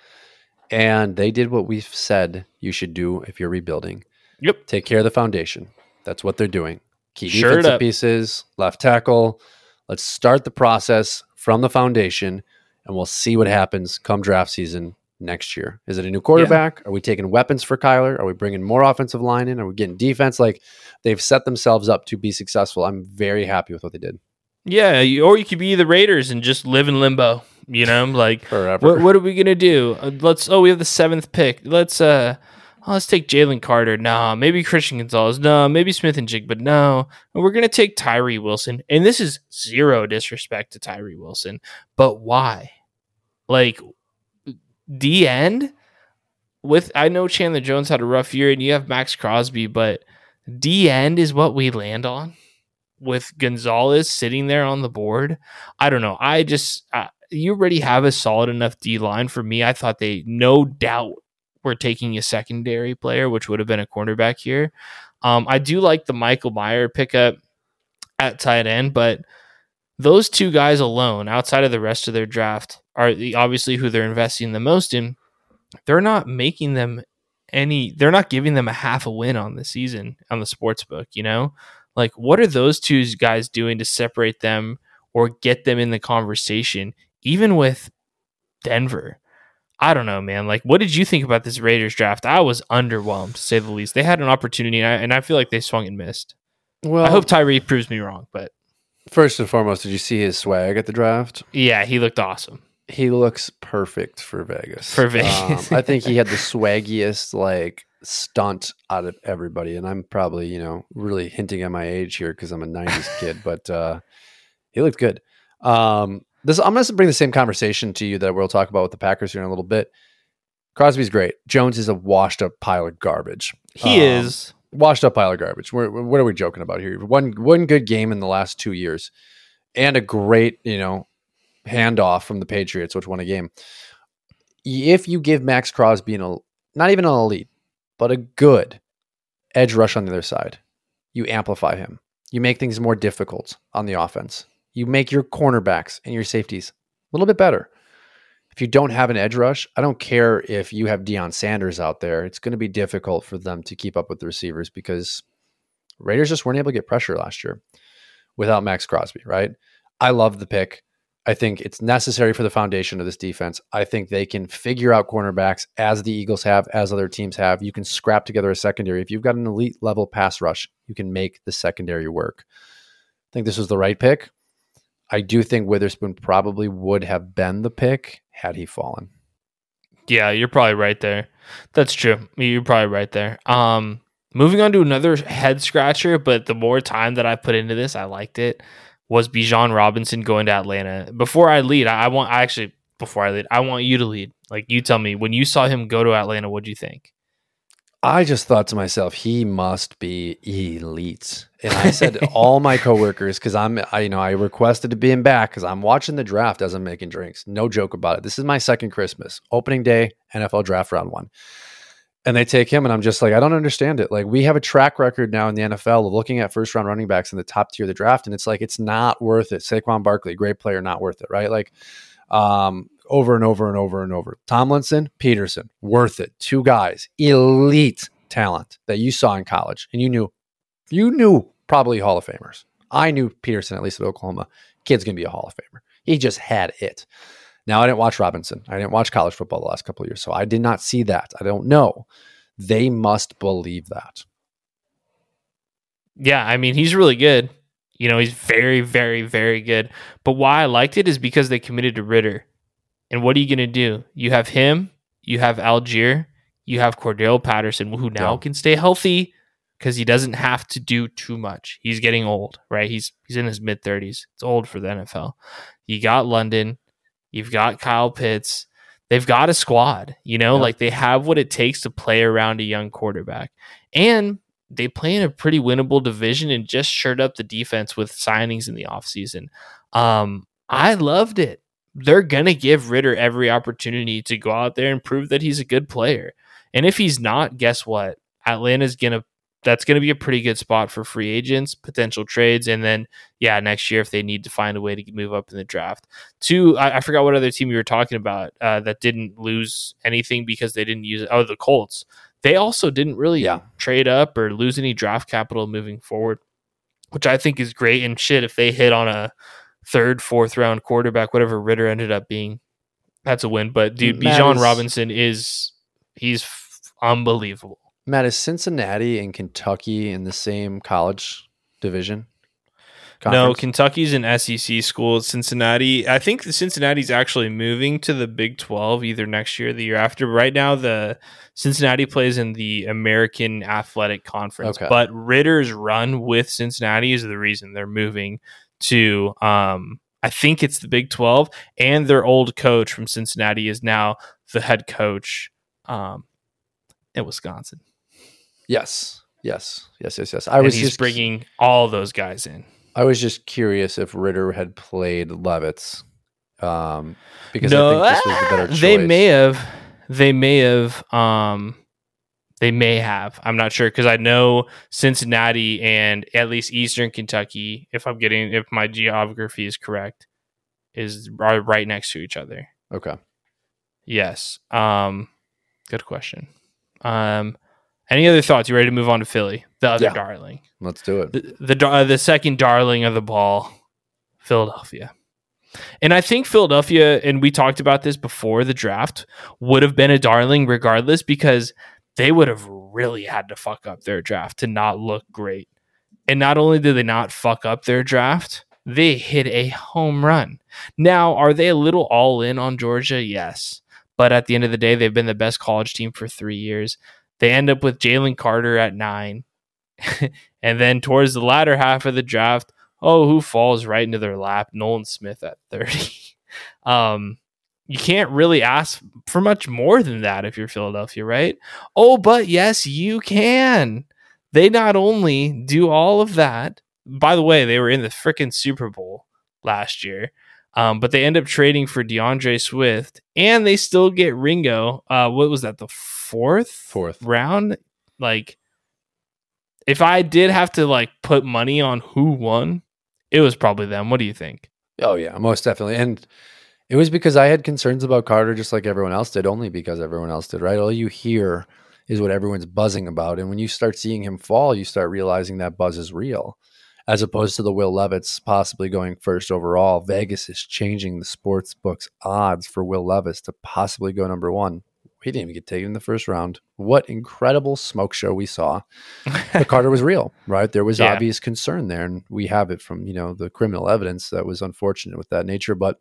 And they did what we've said you should do if you're rebuilding. Yep. Take care of the foundation. That's what they're doing. Key sure defensive pieces, left tackle. Let's start the process from the foundation and we'll see what happens come draft season next year. Is it a new quarterback? Yeah. Are we taking weapons for Kyler? Are we bringing more offensive line in? Are we getting defense? Like they've set themselves up to be successful. I'm very happy with what they did. Yeah, or you could be the Raiders and just live in limbo. You know, like Forever. What, what are we gonna do? Uh, let's. Oh, we have the seventh pick. Let's. uh oh, Let's take Jalen Carter. No, maybe Christian Gonzalez. No, maybe Smith and Jig, but No, we're gonna take Tyree Wilson. And this is zero disrespect to Tyree Wilson, but why? Like, the end with I know Chandler Jones had a rough year, and you have Maxx Crosby, but D end is what we land on with Gonzalez sitting there on the board. I don't know. I just you already have a solid enough D line for me. I thought they no doubt were taking a secondary player, which would have been a cornerback here. Um, I do like the Michael Meyer pickup at tight end, but those two guys alone, outside of the rest of their draft, are the, obviously who they're investing the most in. They're not making them any. They're not giving them a half a win on the season on the sports book. You know, like what are those two guys doing to separate them or get them in the conversation, even with Denver? I don't know, man. Like, what did you think about this Raiders draft? I was underwhelmed, to say the least. They had an opportunity, and I, and I feel like they swung and missed. Well, I hope Tyree proves me wrong, but first and foremost, did you see his swag at the draft? yeah, he looked awesome He looks perfect for Vegas. for Vegas. Um, I think he had the swaggiest like stunt out of everybody, and I'm probably you know really hinting at my age here because I'm a '90s kid, but uh, he looked good. Um, this I'm going to bring the same conversation to you that we'll talk about with the Packers here in a little bit. Crosby's great. Jones is a washed up pile of garbage. he Um, is. Washed up pile of garbage. We're, what are we joking about here? One one good game in the last two years, and a great you know handoff from the Patriots, which won a game. If you give Maxx Crosby an not even an elite, but a good edge rush on the other side, you amplify him. You make things more difficult on the offense. You make your cornerbacks and your safeties a little bit better. If you don't have an edge rush, I don't care if you have Deion Sanders out there. It's going to be difficult for them to keep up with the receivers because Raiders just weren't able to get pressure last year without Maxx Crosby, right? I love the pick. I think it's necessary for the foundation of this defense. I think they can figure out cornerbacks as the Eagles have, as other teams have. You can scrap together a secondary. If you've got an elite level pass rush, you can make the secondary work. I think this was the right pick. I do think Witherspoon probably would have been the pick had he fallen. Yeah, you're probably right there. That's true. You're probably right there. Um, moving on to another head scratcher, but the more time that I put into this, I liked it. Was Bijan Robinson going to Atlanta? Before I lead, I, I want. I actually before I lead, I want you to lead. Like you tell me when you saw him go to Atlanta, what do you think? I just thought to myself, he must be elite. And I said to all my coworkers, because I'm, I, you know, I requested to be in back because I'm watching the draft as I'm making drinks. No joke about it. This is my second Christmas, opening day, NFL draft round one. And they take him, and I'm just like, I don't understand it. Like, we have a track record now in the NFL of looking at first round running backs in the top tier of the draft, and it's like, it's not worth it. Saquon Barkley, great player, not worth it, right? Like, um, over and over and over and over. Tomlinson, Peterson, worth it. Two guys, elite talent that you saw in college, and you knew, you knew probably Hall of Famers. I knew Peterson at least at Oklahoma. Kid's gonna be a Hall of Famer. He just had it. Now I didn't watch Robinson. I didn't watch college football the last couple of years, so I did not see that. I don't know. They must believe that. Yeah, I mean he's really good. You know, he's very, very, very good. But why I liked it is because they committed to Ridder. And what are you going to do? You have him, you have Allgeier, you have Cordarrelle Patterson, who now Yeah. can stay healthy because he doesn't have to do too much. He's getting old, right? He's he's in his mid thirties. It's old for the NFL. You got London, you've got Kyle Pitts. They've got a squad, you know, Yeah. like they have what it takes to play around a young quarterback. And they play in a pretty winnable division and just shirt up the defense with signings in the offseason. Um, I loved it. They're going to give Ridder every opportunity to go out there and prove that he's a good player. And if he's not, guess what? Atlanta's going to that's going to be a pretty good spot for free agents, potential trades, and then yeah, next year if they need to find a way to move up in the draft. Two, I, I forgot what other team you were talking about uh, that didn't lose anything because they didn't use it. Oh, the Colts. They also didn't really Yeah. trade up or lose any draft capital moving forward, which I think is great. And shit, if they hit on a third, fourth round quarterback, whatever Ridder ended up being, that's a win. But dude, Matt Bijan is- Robinson is he's f- unbelievable. Matt, is Cincinnati and Kentucky in the same college division? No, Kentucky's an SEC school. Cincinnati, I think the Cincinnati's actually moving to the Big 12 either next year or the year after. Right now, the Cincinnati plays in the American Athletic Conference. Okay. But Ridder's run with Cincinnati is the reason they're moving to, um, I think it's the Big 12. And their old coach from Cincinnati is now the head coach um, at Wisconsin. yes, yes, yes, yes, yes. I and was he's just bringing all those guys in. I was just curious if Ridder had played Levis, um, because no, I think this was the better choice. they may have, they may have, um, They may have. I'm not sure because I know Cincinnati and at least Eastern Kentucky, if I'm getting if my geography is correct, is are right next to each other. Okay. Yes. Um, good question. Um, any other thoughts? You ready to move on to Philly, the other Yeah. darling, Let's do it. the the, dar- the second darling of the ball, Philadelphia. And I think Philadelphia, and we talked about this before the draft, would have been a darling regardless because they would have really had to fuck up their draft to not look great. And not only did they not fuck up their draft, they hit a home run. Now, are they a little all in on Georgia? Yes. But at the end of the day, they've been the best college team for three years. They end up with Jalen Carter at nine. and then towards the latter half of the draft, oh, who falls right into their lap? Nolan Smith at 30. um, you can't really ask for much more than that if you're Philadelphia, right? Oh, but yes, you can. They not only do all of that, by the way, they were in the freaking Super Bowl last year, um, but they end up trading for DeAndre Swift and they still get Ringo. Uh, what was that, the fourth? Fourth. round like if i did have to like put money on who won it was probably them what do you think Oh yeah, most definitely. And it was because I had concerns about Carter, just like everyone else did. Only because everyone else did, right? All you hear is what everyone's buzzing about, and when you start seeing him fall, you start realizing that buzz is real, as opposed to the Will Levis possibly going first overall. Vegas is changing the sports books odds for Will Levis to possibly go number one. He didn't even get taken in the first round. What incredible smoke show we saw! but Carter was real, right? There was Yeah. obvious concern there, and we have it from you know the criminal evidence that was unfortunate with that nature. But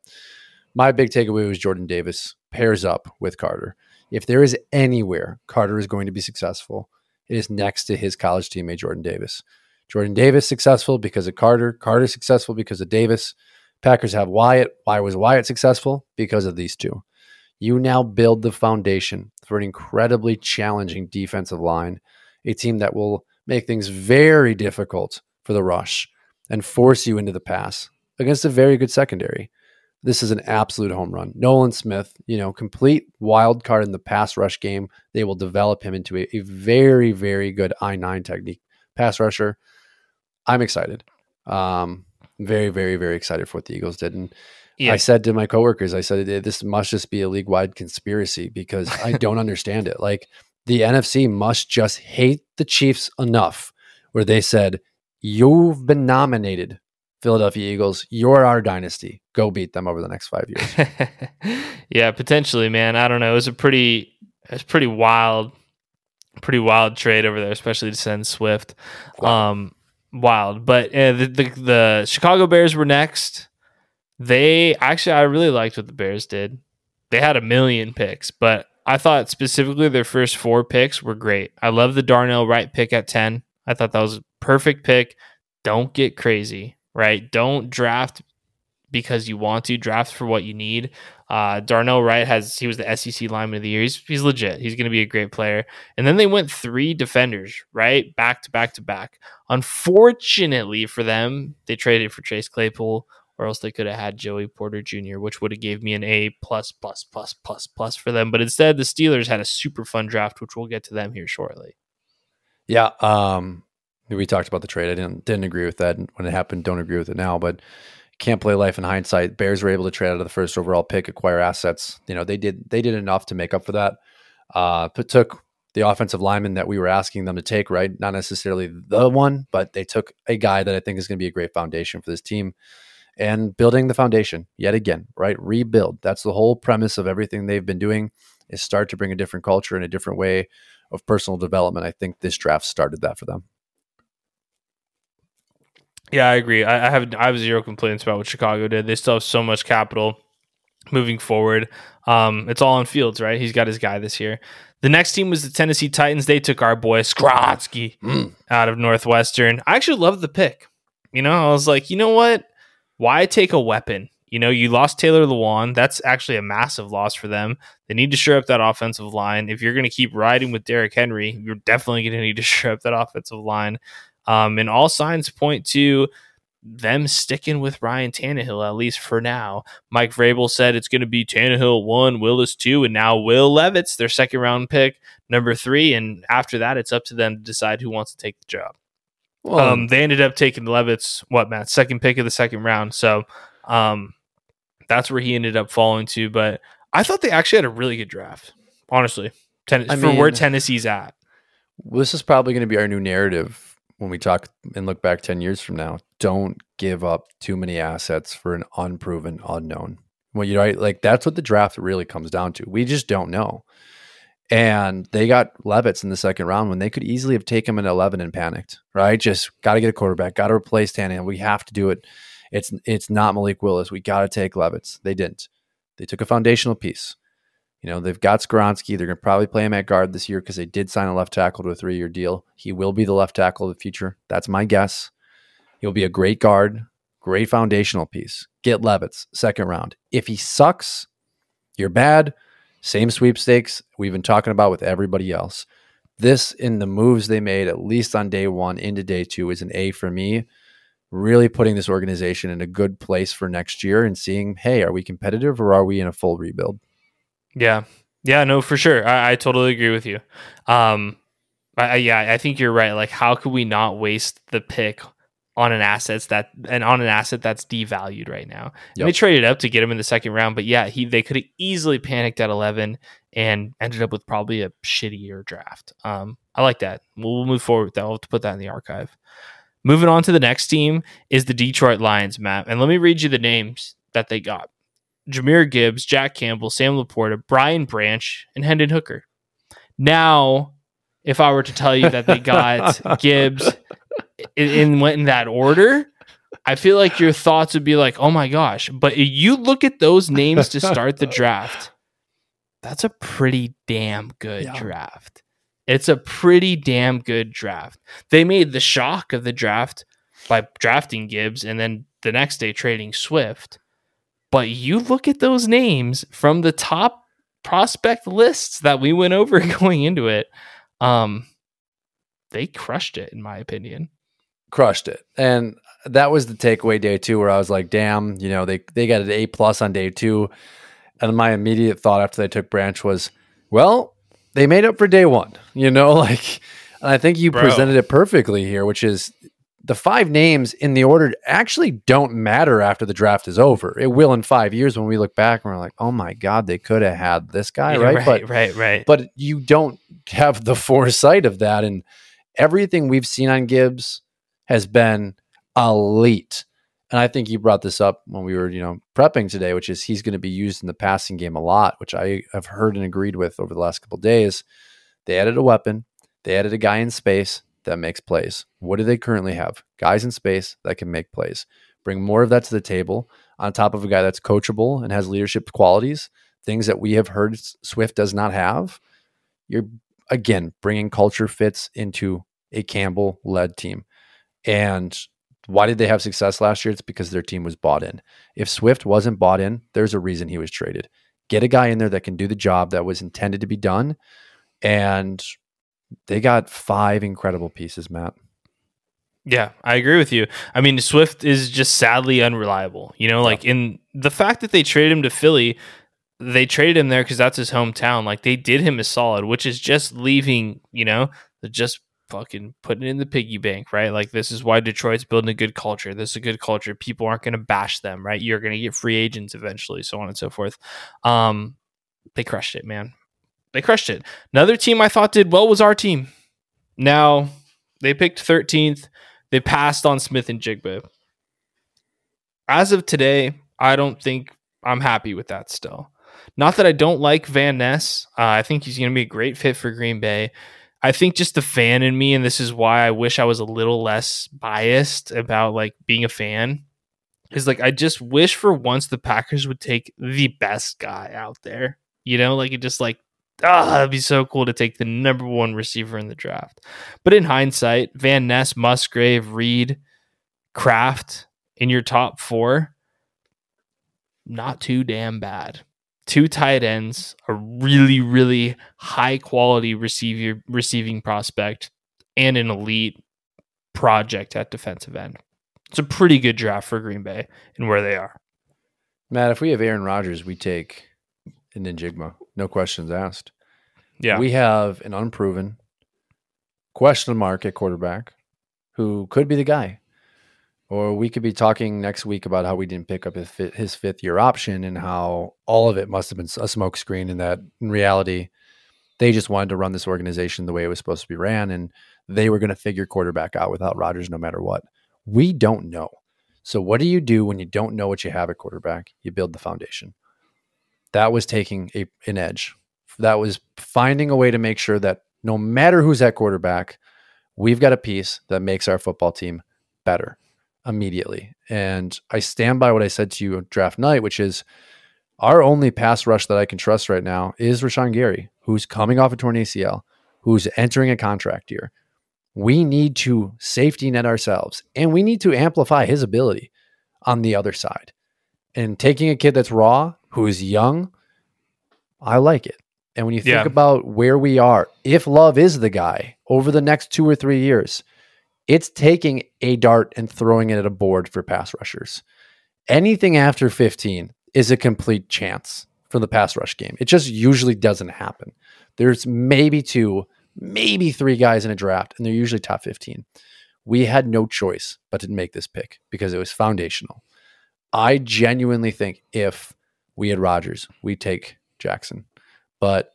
my big takeaway was Jordan Davis pairs up with Carter. If there is anywhere Carter is going to be successful, it is next to his college teammate Jordan Davis. Jordan Davis successful because of Carter. Carter successful because of Davis. Packers have Wyatt. Why was Wyatt successful? Because of these two. You now build the foundation for an incredibly challenging defensive line, a team that will make things very difficult for the rush and force you into the pass against a very good secondary. This is an absolute home run. Nolan Smith, you know, complete wild card in the pass rush game. They will develop him into a, a very, very good I 9 technique pass rusher. I'm excited. Um, very, very, very excited for what the Eagles did. And yeah I said to my coworkers, I said, this must just be a league wide conspiracy because I don't understand it. Like the NFC must just hate the Chiefs enough where they said, You've been nominated, Philadelphia Eagles. You're our dynasty. Go beat them over the next five years. yeah potentially man. I don't know. It was a pretty it was pretty wild pretty wild trade over there especially to send swift. Wow. um wild. But uh, the, the the chicago bears were next. They actually i really liked what the bears did. They had a million picks but i thought specifically their first four picks were great. I love the darnell wright pick at 10 i thought that was a perfect pick. Don't get crazy right don't draft because you want to draft for what you need uh, Darnell Wright has he was the SEC lineman of the year. He's he's legit. He's going to be a great player. And then they went three defenders right back to back to back. Unfortunately for them, they traded for Chase Claypool, or else they could have had Joey Porter Jr., which would have gave me an A plus plus plus plus plus for them. But instead, the Steelers had a super fun draft, which we'll get to them here shortly. yeah. Um, we talked about the trade. I didn't didn't agree with that when it happened. Don't agree with it now, but can't play life in hindsight. Bears were able to trade out of the first overall pick, acquire assets. You know, they did they did enough to make up for that. Uh, but took the offensive lineman that we were asking them to take, right? Not necessarily the one, but they took a guy that I think is going to be a great foundation for this team and building the foundation yet again, right? Rebuild. That's the whole premise of everything they've been doing is start to bring a different culture and a different way of personal development. I think this draft started that for them. Yeah, I agree. I, I have I have zero complaints about what Chicago did. They still have so much capital moving forward. Um, it's all on Fields, right? He's got his guy this year. The next team was the Tennessee Titans. They took our boy Skoronski Mm. out of Northwestern. I actually love the pick. You know, I was like, you know what? Why take a weapon? You know, you lost Taylor Lewan. That's actually a massive loss for them. They need to shore up that offensive line. If you're going to keep riding with Derrick Henry, you're definitely going to need to shore up that offensive line. Um, and all signs point to them sticking with Ryan Tannehill, at least for now. Mike Vrabel said it's going to be Tannehill one, Willis two, and now Will Levis, their second round pick. number three, and after that, it's up to them to decide who wants to take the job. Well, um, they ended up taking Levis, what Matt, second pick of the second round. So, um, that's where he ended up falling to. But I thought they actually had a really good draft, honestly. Ten- I for where Tennessee's at. this is probably going to be our new narrative when we talk and look back 10 years from now. Don't give up too many assets for an unproven unknown. Well, you know, like that's what the draft really comes down to. We just don't know. And they got Levis in the second round when they could easily have taken him at 11 and panicked, right? Just got to get a quarterback, got to replace Tannehill. We have to do it. It's it's not Malik Willis. We got to take Levis. They didn't. They took a foundational piece. You know, they've got Skoronski. They're going to probably play him at guard this year because they did sign a left tackle to a three year deal. He will be the left tackle of the future. That's my guess. He'll be a great guard, great foundational piece. Get Levis, second round. If he sucks, you're bad. Same sweepstakes we've been talking about with everybody else. This, in the moves they made, at least on day one into day two, is an A for me. Really putting this organization in a good place for next year and seeing, hey, are we competitive or are we in a full rebuild? Yeah. Yeah, no, for sure. I, I totally agree with you. Um, I, I- yeah, I think you're right. Like, how could we not waste the pick on an assets that and on an asset that's devalued right now? And they Yep. traded up to get him in the second round, but yeah, he they could have easily panicked at 11 and ended up with probably a shittier draft. Um, I like that. We'll, we'll move forward with that. We'll have to put that in the archive. Moving on to the next team is the Detroit Lions, Matt. And let me read you the names that they got. Jahmyr Gibbs, Jack Campbell, Sam Laporta, Brian Branch, and Hendon Hooker. Now, if I were to tell you that they got Gibbs in, in went in that order, I feel like your thoughts would be like, "Oh my gosh!" But you look at those names to start the draft, that's a pretty damn good Yeah. draft. It's a pretty damn good draft. They made the shock of the draft by drafting Gibbs and then the next day trading Swift. But you look at those names from the top prospect lists that we went over going into it. Um, they crushed it, in my opinion. crushed it. And that was the takeaway day two, where I was like, damn, you know, they they got an A plus on day two. And my immediate thought after they took Branch was, well, they made up for day one, you know, like and I think you Bro. presented it perfectly here, which is the five names in the order actually don't matter after the draft is over. It will in five years when we look back and we're like, oh my God, they could have had this guy, Yeah, right? right, But right, right. but you don't have the foresight of that. And everything we've seen on Gibbs has been elite. And I think you brought this up when we were, you know, prepping today, which is he's going to be used in the passing game a lot, which I have heard and agreed with over the last couple of days. They added a weapon, they added a guy in space that makes plays. What do they currently have? Guys in space that can make plays. Bring more of that to the table on top of a guy that's coachable and has leadership qualities, things that we have heard Swift does not have. You're again bringing culture fits into a Campbell led team. And why did they have success last year? It's because their team was bought in. If Swift wasn't bought in, there's a reason he was traded. Get a guy in there that can do the job that was intended to be done. And they got five incredible pieces, Matt. Yeah, I agree with you. I mean, Swift is just sadly unreliable. You know, like in the fact that they traded him to Philly, they traded him there because that's his hometown. Like they did him a solid, which is just leaving, you know, just fucking putting it in the piggy bank, right? Like this is why Detroit's building a good culture. This is a good culture. People aren't going to bash them, right? You're going to get free agents eventually, so on and so forth. Um, they crushed it, man. They crushed it. Another team I thought did well was our team. Now they picked 13th. They passed on Smith-Njigba. As of today, I don't think I'm happy with that still. Not that I don't like Van Ness. Uh, I think he's going to be a great fit for Green Bay. I think just the fan in me, and this is why I wish I was a little less biased about like being a fan, is like I just wish for once the Packers would take the best guy out there. You know, like it just like ah, that'd be so cool to take the number one receiver in the draft. But in hindsight, Van Ness, Musgrave, Reed, Kraft in your top four, not too damn bad. Two tight ends, a really, really high quality receiver receiving prospect, and an elite project at defensive end. It's a pretty good draft for Green Bay and where they are. Matt, if we have Aaron Rodgers, we take an Njigba. No questions asked. Yeah. We have an unproven question mark at quarterback who could be the guy. Or we could be talking next week about how we didn't pick up his, fi- his fifth year option and how all of it must have been a smokescreen and that in reality, they just wanted to run this organization the way it was supposed to be ran and they were going to figure quarterback out without Rodgers no matter what. We don't know. So, what do you do when you don't know what you have at quarterback? You build the foundation. That was taking a, an edge. That was finding a way to make sure that no matter who's at quarterback, we've got a piece that makes our football team better immediately. And I stand by what I said to you draft night, which is our only pass rush that I can trust right now is Rashan Gary, who's coming off a torn ACL, who's entering a contract year. We need to safety net ourselves and we need to amplify his ability on the other side. And taking a kid that's raw, who is young, I like it. And when you think Yeah. about where we are, if Love is the guy over the next two or three years, it's taking a dart and throwing it at a board for pass rushers. Anything after 15 is a complete chance for the pass rush game. It just usually doesn't happen. There's maybe two, maybe three guys in a draft, and they're usually top 15. We had no choice but to make this pick because it was foundational. I genuinely think if we had Rodgers, we'd take Jaxon. But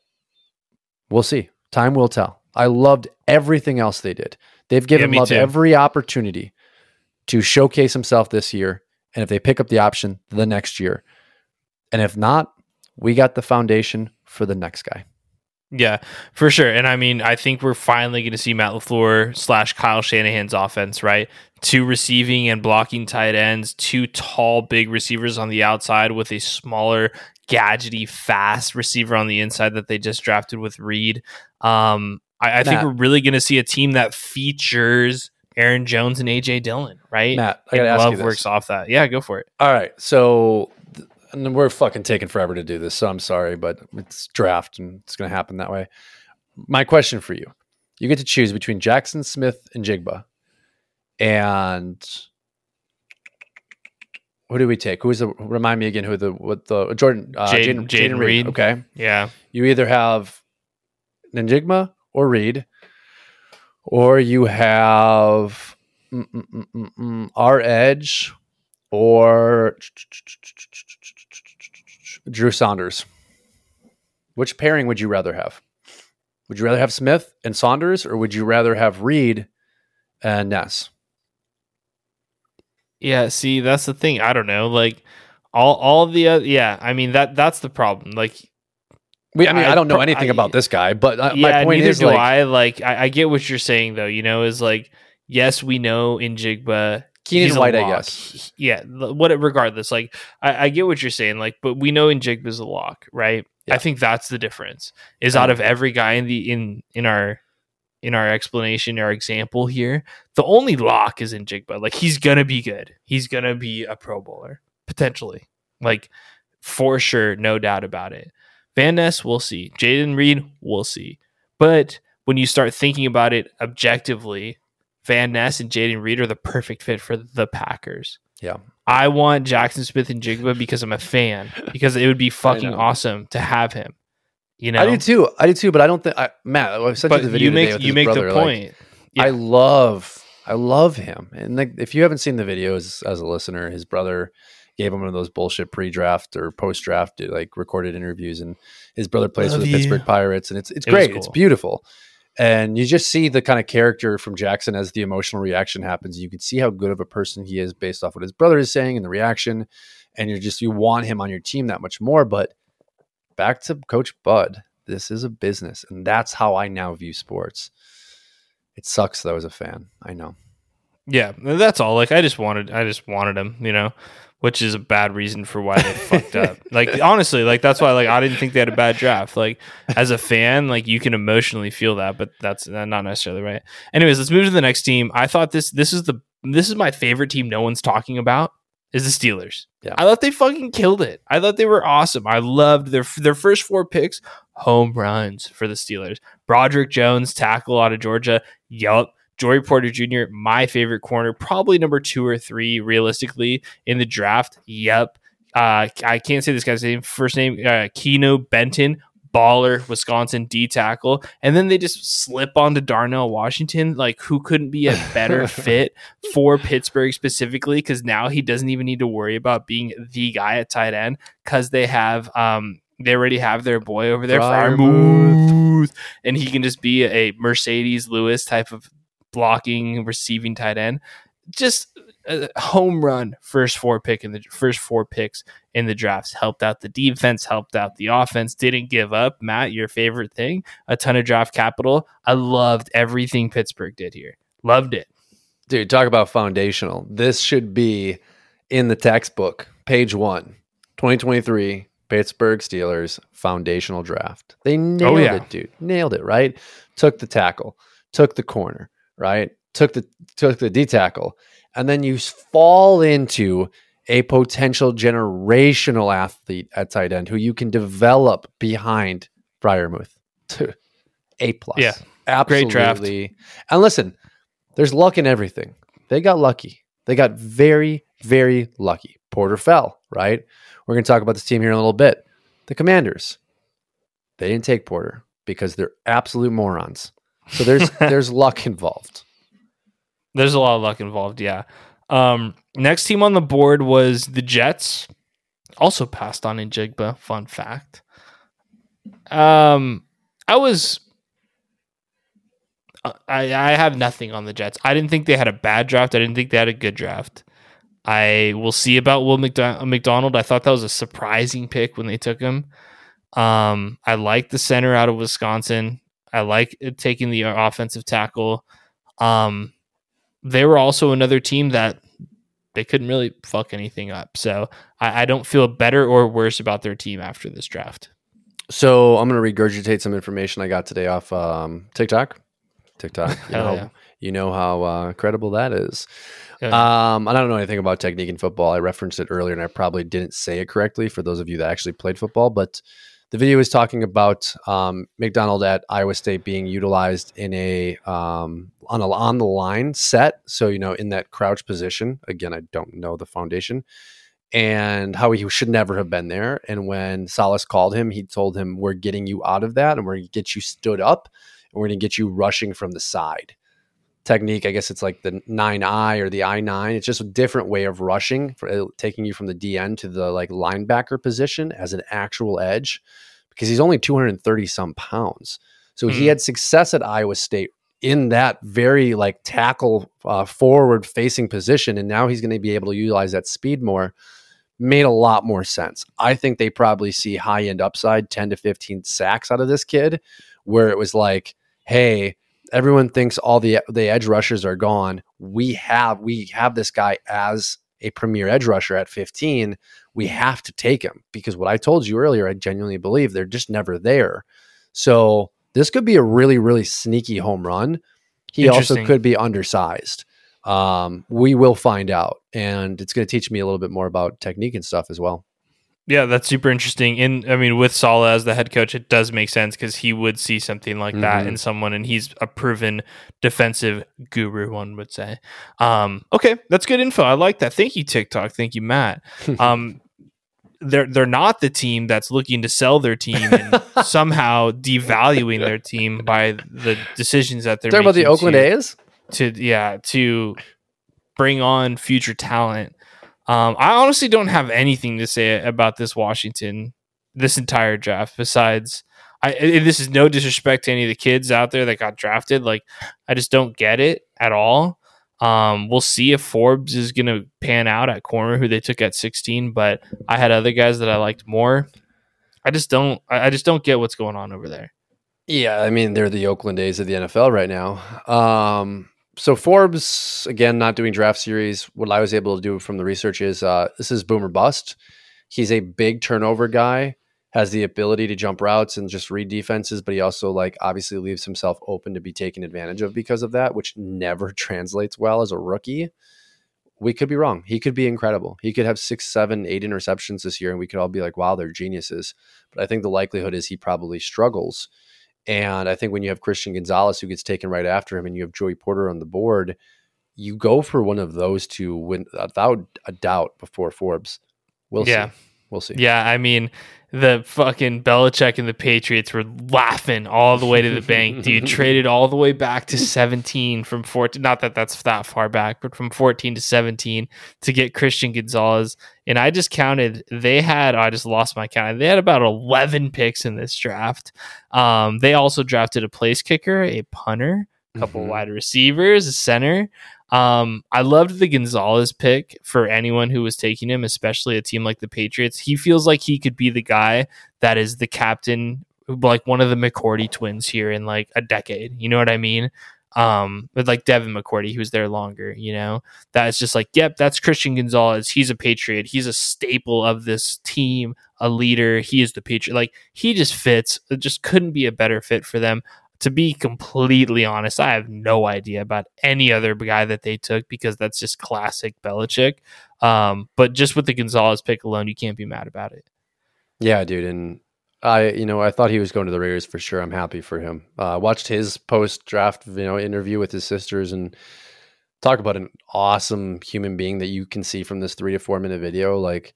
we'll see. Time will tell. I loved everything else they did. They've given me Love too. every opportunity to showcase himself this year. And if they pick up the option, the next year. And if not, we got the foundation for the next guy. Yeah, for sure. And I mean, I think we're finally going to see Matt LaFleur slash Kyle Shanahan's offense, right? Two receiving and blocking tight ends, two tall, big receivers on the outside with a smaller, gadgety, fast receiver on the inside that they just drafted with Reed. Um, I, I think we're really going to see a team that features Aaron Jones and AJ Dillon, right? Matt, I got to ask Love you this. works off that. Yeah, go for it. All right. So th- and we're fucking taking forever to do this. So I'm sorry, but it's draft and it's going to happen that way. My question for you you get to choose between Jaxon Smith-Njigba. And who do we take? Who's the, remind me again who the, what the, Jordan, uh, Jayden- Jayden, Jayden Jayden Reed. Reed. Okay. Yeah. You either have Njigba or Reed, or you have mm, mm, mm, our edge or Drew Sanders. Which pairing would you rather have? Would you rather have Smith and Sanders, or would you rather have Reed and Ness? Yeah, see, that's the thing. I don't know. Like all all the uh, yeah, I mean that that's the problem. Like We, I mean, I, I don't know anything I- about this guy, but uh, yeah, my point neither is do like, I. Like I, I get what you're saying though, you know, is like yes, we know Njigba Keenan he's a White, I guess. Yeah, what regardless, like I, I get what you're saying, like, but we know Njigba's a lock, right? Yeah. I think that's the difference. Is Yeah. out of every guy in the in in our in our explanation, our example here, the only lock is Njigba. Like he's gonna be good. He's gonna be a Pro Bowler potentially, like for sure, no doubt about it. Van Ness, we'll see. Jayden Reed, we'll see. But when you start thinking about it objectively, Van Ness and Jayden Reed are the perfect fit for the Packers. Yeah. I want Jaxon Smith-Njigba because I'm a fan. Because it would be fucking awesome to have him. You know, I do too. I do too, but I don't think I, Matt. I sent you the video you make you make brother, the like, point. Yeah. I love, I love him. And like, if you haven't seen the videos as a listener, his brother gave him one of those bullshit pre-draft or post-draft like recorded interviews, and his brother plays Love for the you. Pittsburgh Pirates, and it's it's It great. It's beautiful. And you just see the kind of character from Jaxon as the emotional reaction happens. You can see how good of a person he is based off what his brother is saying and the reaction. And you're just, you want him on your team that much more. But back to Coach Bud, this is a business. And that's how I now view sports. It sucks though as a fan. I know. Yeah, that's all. Like I just wanted, I just wanted him, you know, which is a bad reason for why they fucked up. Like honestly, like that's why, like I didn't think they had a bad draft. Like as a fan, like you can emotionally feel that, but that's not necessarily right. Anyways, let's move to the next team. I thought this, this is the, this is my favorite team. No one's talking about is the Steelers. Yeah. I thought they fucking killed it. I thought they were awesome. I loved their their first four picks, home runs for the Steelers. Broderick Jones, tackle out of Georgia. Yup. Joey Porter Jr., my favorite corner, probably number two or three realistically in the draft. Yep. Uh, I can't say this guy's name. First name, uh, Keeanu Benton. Baller Wisconsin D tackle, and then they just slip onto Darnell Washington, like who couldn't be a better fit for Pittsburgh specifically, because now he doesn't even need to worry about being the guy at tight end because they have um they already have their boy over there, Freiermuth, and he can just be a Marcedes Lewis type of blocking, receiving tight end. Just a home run first four pick in the first four picks in the drafts helped out. The defense helped out. The offense didn't give up. Matt your favorite thing? A ton of draft capital. I loved everything pittsburgh did here. Loved it. Dude talk about foundational. This should be in the textbook. Page one 2023 pittsburgh steelers foundational draft. They oh, nailed oh, yeah. it dude. Nailed it right? Took the tackle took the corner right? Took the took the d tackle and then you fall into a potential generational athlete at tight end who you can develop behind Freiermuth to A plus. Yeah. Absolutely. Great draft. And listen, there's luck in everything. They got lucky. They got very, very lucky. Porter fell, right? We're going to talk about this team here in a little bit. The Commanders, they didn't take Porter because they're absolute morons. So there's there's luck involved. There's a lot of luck involved, yeah. Um, next team on the board was the Jets. Also passed on Njigba. Fun fact. Um, I was. I I have nothing on the Jets. I didn't think they had a bad draft. I didn't think they had a good draft. I will see about Will McDonald. I thought that was a surprising pick when they took him. Um, I like the center out of Wisconsin. I like taking the offensive tackle. Um, they were also another team that they couldn't really fuck anything up. So I, I don't feel better or worse about their team after this draft. So I'm going to regurgitate some information I got today off um, TikTok. TikTok, you know, yeah. you know how uh, credible that is. Yeah. Um, I don't know anything about technique in football. I referenced it earlier, and I probably didn't say it correctly for those of you that actually played football. But the video is talking about um, McDonald at Iowa State being utilized in a um, on a on the line set. So you know, in that crouch position. Again, I don't know the foundation and how he should never have been there. And when Saleh called him, he told him, "We're getting you out of that, and we're going to get you stood up, and we're going to get you rushing from the side." Technique, I guess it's like the nine I or the I nine. It's just a different way of rushing, for uh, taking you from the DN to the like linebacker position as an actual edge because he's only 230 some pounds. So mm-hmm. he had success at Iowa State in that very like tackle uh, forward facing position. And now he's going to be able to utilize that speed more. Made a lot more sense. I think they probably see high end upside 10 to 15 sacks out of this kid, where it was like, hey, everyone thinks all the the edge rushers are gone. We have we have this guy as a premier edge rusher at 15 we have to take him because what I told you earlier, I genuinely believe they're just never there. So this could be a really, really sneaky home run. He also could be undersized. Um, we will find out, and it's going to teach me a little bit more about technique and stuff as well. Yeah, that's super interesting. And I mean, with Saleh as the head coach, it does make sense because he would see something like mm-hmm. that in someone, and he's a proven defensive guru, one would say. Um, okay, that's good info. I like that. Thank you, TikTok. Thank you, Matt. Um, they're they're not the team that's looking to sell their team and somehow devaluing their team by the decisions that they're talking about the Oakland to, A's to yeah to bring on future talent. Um, I honestly don't have anything to say about this Washington this entire draft besides I this is no disrespect to any of the kids out there that got drafted like I just don't get it at all. Um, we'll see if Forbes is going to pan out at corner, who they took at 16. But I had other guys that I liked more. I just don't. I just don't get what's going on over there. Yeah, I mean they're the Oakland A's of the NFL right now. Um, so Forbes again not doing draft series. What I was able to do from the research is uh, this is boomer bust. He's a big turnover guy has the ability to jump routes and just read defenses, but he also like obviously leaves himself open to be taken advantage of because of that, which never translates well as a rookie. We could be wrong. He could be incredible. He could have six, seven, eight interceptions this year, and we could all be like, wow, they're geniuses. But I think the likelihood is he probably struggles. And I think when you have Christian Gonzalez who gets taken right after him and you have Joey Porter on the board, you go for one of those two without a doubt before Forbes. We'll yeah. see. We'll see. Yeah, I mean, the fucking Belichick and the Patriots were laughing all the way to the bank. Dude traded all the way back to 17 from 14. Not that that's that far back, but from 14 to 17 to get Christian Gonzalez. And I just counted, they had, I just lost my count. They had about 11 picks in this draft. Um, they also drafted a place kicker, a punter, a couple Mhm. wide receivers, a center. Um, I loved the Gonzalez pick for anyone who was taking him, especially a team like the Patriots. He feels like he could be the guy that is the captain, like one of the McCourty twins here in like a decade. You know what I mean? Um, with like Devin McCourty, was there longer, you know, that's just like, yep, that's Christian Gonzalez. He's a Patriot. He's a staple of this team, a leader. He is the Patriot. Like he just fits. It just couldn't be a better fit for them to be completely honest, I have no idea about any other guy that they took because that's just classic Belichick. Um, but just with the Gonzalez pick alone, you can't be mad about it. Yeah, dude, and I, you know, I thought he was going to the Raiders for sure. I'm happy for him. Uh, watched his post draft, you know, interview with his sisters, and talk about an awesome human being that you can see from this three to four minute video. Like,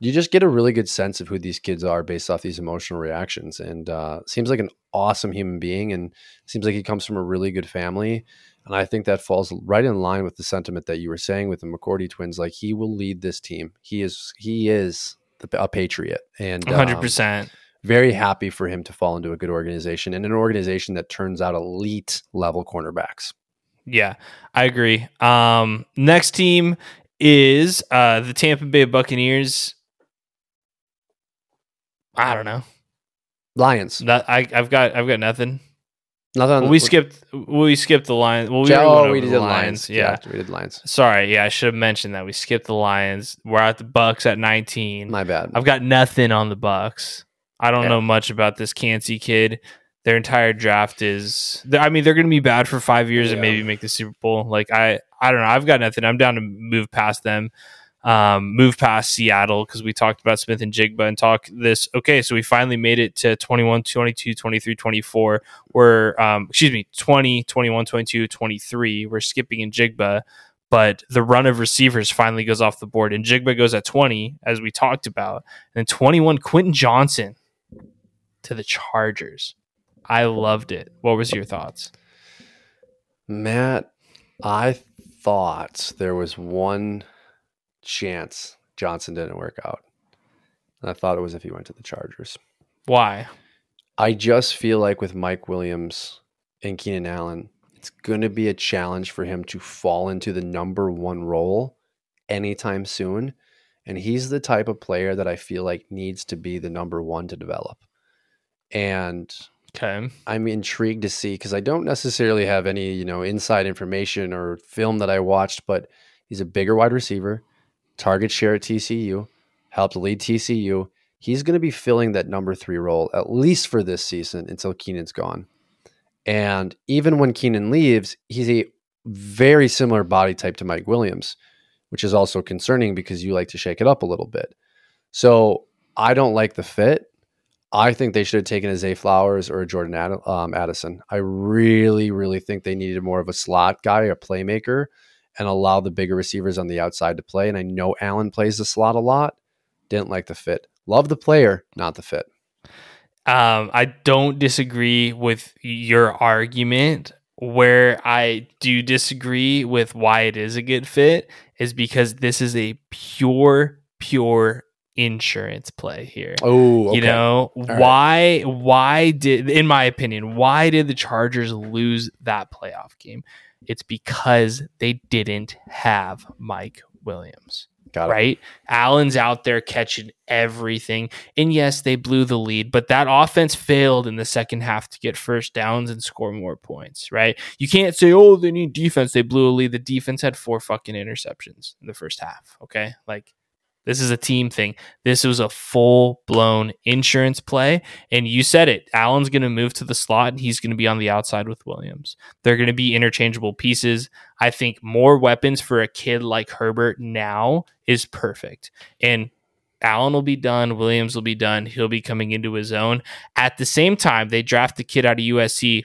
you just get a really good sense of who these kids are based off these emotional reactions, and uh, seems like an awesome human being, and seems like he comes from a really good family. And I think that falls right in line with the sentiment that you were saying with the McCourty twins. Like he will lead this team. He is he is the, a patriot, and um, 100%. very happy for him to fall into a good organization and an organization that turns out elite level cornerbacks. Yeah, I agree. Um, next team is uh, the Tampa Bay Buccaneers. I don't know. Lions. I, I've got I've got nothing. Nothing. Well, we skipped we skipped the Lions. Well, we, oh, we the did Lions. Lions. Yeah. we did Lions. Sorry, yeah, I should have mentioned that we skipped the Lions. We're at the Bucks at 19. My bad. I've got nothing on the Bucks. I don't Yeah. know much about this Kancey kid. Their entire draft is. I mean, they're going to be bad for five years and maybe make the Super Bowl. Like I, I don't know. I've got nothing. I'm down to move past them, um, move past Seattle because we talked about Smith-Njigba and talk this. Okay, so we finally made it to 21, 22, 23, 24. We're, um, excuse me, 20, 21, 22, 23. We're skipping Njigba but the run of receivers finally goes off the board and Njigba goes at 20 as we talked about and then 21 Quentin Johnson to the Chargers. I loved it. What was your thoughts? Matt, I thought there was one chance Johnson didn't work out. And I thought it was if he went to the Chargers. Why? I just feel like with Mike Williams and Keenan Allen, it's going to be a challenge for him to fall into the number one role anytime soon. And he's the type of player that I feel like needs to be the number one to develop. And Okay. I'm intrigued to see because I don't necessarily have any, you know, inside information or film that I watched, but he's a bigger wide receiver, target share at TCU, helped lead TCU. He's going to be filling that number three role at least for this season until Keenan's gone. And even when Keenan leaves, he's a very similar body type to Mike Williams, which is also concerning because you like to shake it up a little bit. So I don't like the fit. I think they should have taken a Zay Flowers or a Jordan Ad- um, Addison. I really, really think they needed more of a slot guy, a playmaker, and allow the bigger receivers on the outside to play. And I know Allen plays the slot a lot. Didn't like the fit. Love the player, not the fit. Um, I don't disagree with your argument. Where I do disagree with why it is a good fit is because this is a pure, pure insurance play here. Oh, You know right. why? Why did, in my opinion, why did the Chargers lose that playoff game? It's because they didn't have Mike Williams got it. right? Allen's out there catching everything. And yes, they blew the lead, but that offense failed in the second half to get first downs and score more points, right? You can't say, oh, they need defense. They blew a lead. The defense had four fucking interceptions in the first half, okay? Like, this is a team thing. This was a full blown insurance play. And you said it. Allen's going to move to the slot and he's going to be on the outside with Williams. They're going to be interchangeable pieces. I think more weapons for a kid like Herbert now is perfect. And Allen will be done. Williams will be done. He'll be coming into his own. At the same time, they draft the kid out of USC,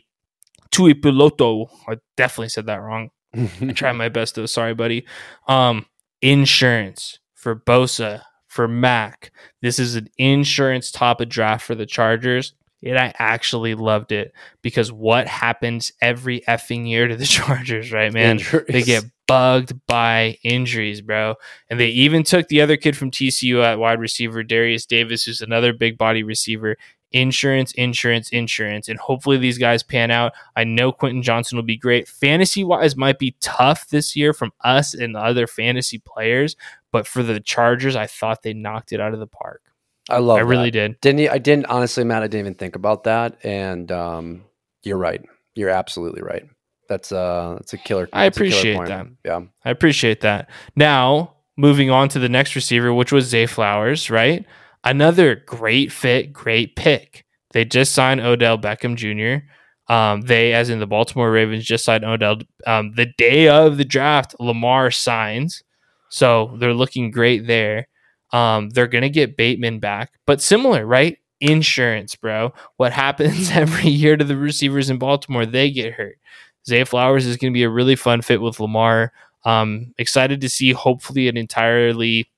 Tui Piloto. I definitely said that wrong. I try my best though. Sorry, buddy. Um, insurance for Bosa, for Mac. This is an insurance top of draft for the Chargers. And I actually loved it because what happens every effing year to the Chargers, right, man? Injuries. They get bugged by injuries, bro. And they even took the other kid from TCU at wide receiver, Derius Davis, who's another big body receiver. Insurance, insurance, insurance. And hopefully these guys pan out. I know Quentin Johnson will be great. Fantasy wise, might be tough this year from us and the other fantasy players. But for the Chargers, I thought they knocked it out of the park. I love. It. I really did. Didn't you- I didn't honestly, Matt. I didn't even think about that, and um, you're right. You're absolutely right. That's uh, that's a killer. I killer appreciate point. that. Yeah. I appreciate that. Now, moving on to the next receiver, which was Zay Flowers, right? Another great fit, great pick. They just signed Odell Beckham Jr. Um, they, as in the Baltimore Ravens, just signed Odell. Um, the day of the draft, Lamar signs. So they're looking great there. Um, they're going to get Bateman back, but similar, right? Insurance, bro. What happens every year to the receivers in Baltimore? They get hurt. Zay Flowers is going to be a really fun fit with Lamar. Um, excited to see hopefully an entirely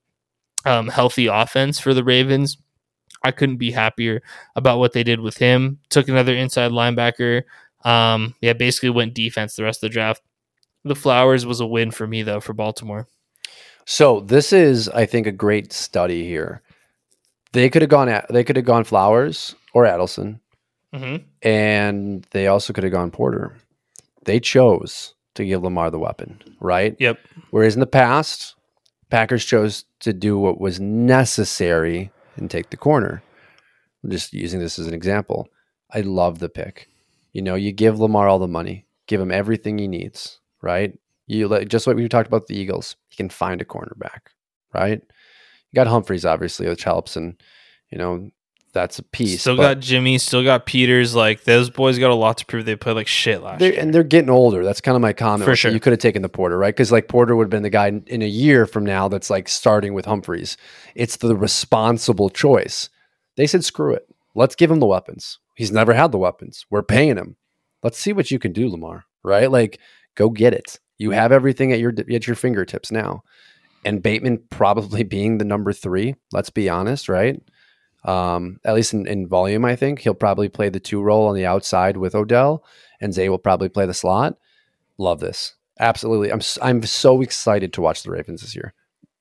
um, healthy offense for the Ravens. I couldn't be happier about what they did with him. Took another inside linebacker. Um, yeah, basically went defense the rest of the draft. The Flowers was a win for me though for Baltimore. So this is, I think, a great study here. They could have gone at they could have gone Flowers or Addison, Mm-hmm. and they also could have gone Porter. They chose to give Lamar the weapon, right? Yep. Whereas in the past, Packers chose to do what was necessary and take the corner. I'm just using this as an example. I love the pick. You know, you give Lamar all the money, give him everything he needs, right? You let just like we talked about the Eagles, he can find a cornerback, right? You got Humphreys, obviously, which helps, and you know that's a piece. Still got Jimmy. Still got Peters. Like those boys got a lot to prove. They played like shit last they're, year. and they're getting older. That's kind of my comment. For that sure. you could have taken the Porter, right? Because like Porter would have been the guy in, in a year from now that's like starting with Humphreys. It's the responsible choice. They said, screw it. Let's give him the weapons. He's never had the weapons. We're paying him. Let's see what you can do, Lamar. Right? Like, go get it. You have everything at your at your fingertips now. And Bateman probably being the number three. Let's be honest, right? Um, at least in, in volume, I think he'll probably play the two role on the outside with Odell, and Zay will probably play the slot. Love this, absolutely. I'm I'm so excited to watch the Ravens this year.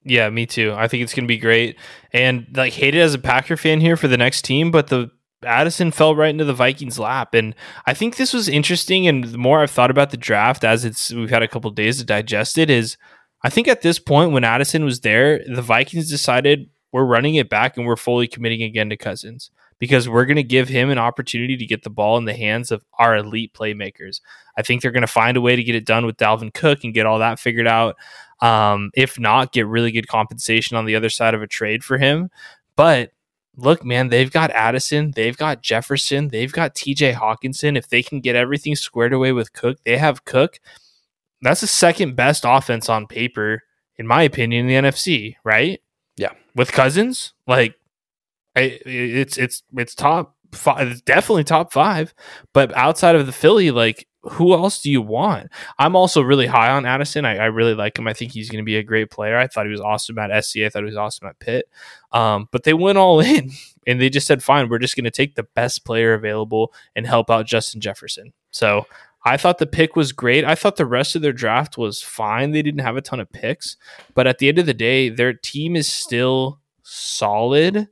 Yeah, me too. I think it's going to be great. And like hated as a Packer fan here for the next team, but the Addison fell right into the Vikings lap. And I think this was interesting. And the more I've thought about the draft as it's we've had a couple days to digest it, is I think at this point when Addison was there, the Vikings decided we're running it back and we're fully committing again to Cousins because we're going to give him an opportunity to get the ball in the hands of our elite playmakers. I think they're going to find a way to get it done with Dalvin Cook and get all that figured out. Um, if not, get really good compensation on the other side of a trade for him. But look, man, they've got Addison, they've got Jefferson, they've got TJ Hockenson. If they can get everything squared away with Cook, they have Cook. That's the second best offense on paper, in my opinion, in the NFC, right? With Cousins, like I, it's it's it's top five, definitely top five. But outside of the Philly, like who else do you want? I'm also really high on Addison. I, I really like him. I think he's going to be a great player. I thought he was awesome at SC. I thought he was awesome at Pitt. Um, but they went all in and they just said, fine, we're just going to take the best player available and help out Justin Jefferson. So I thought the pick was great. I thought the rest of their draft was fine. They didn't have a ton of picks, but at the end of the day, their team is still solid.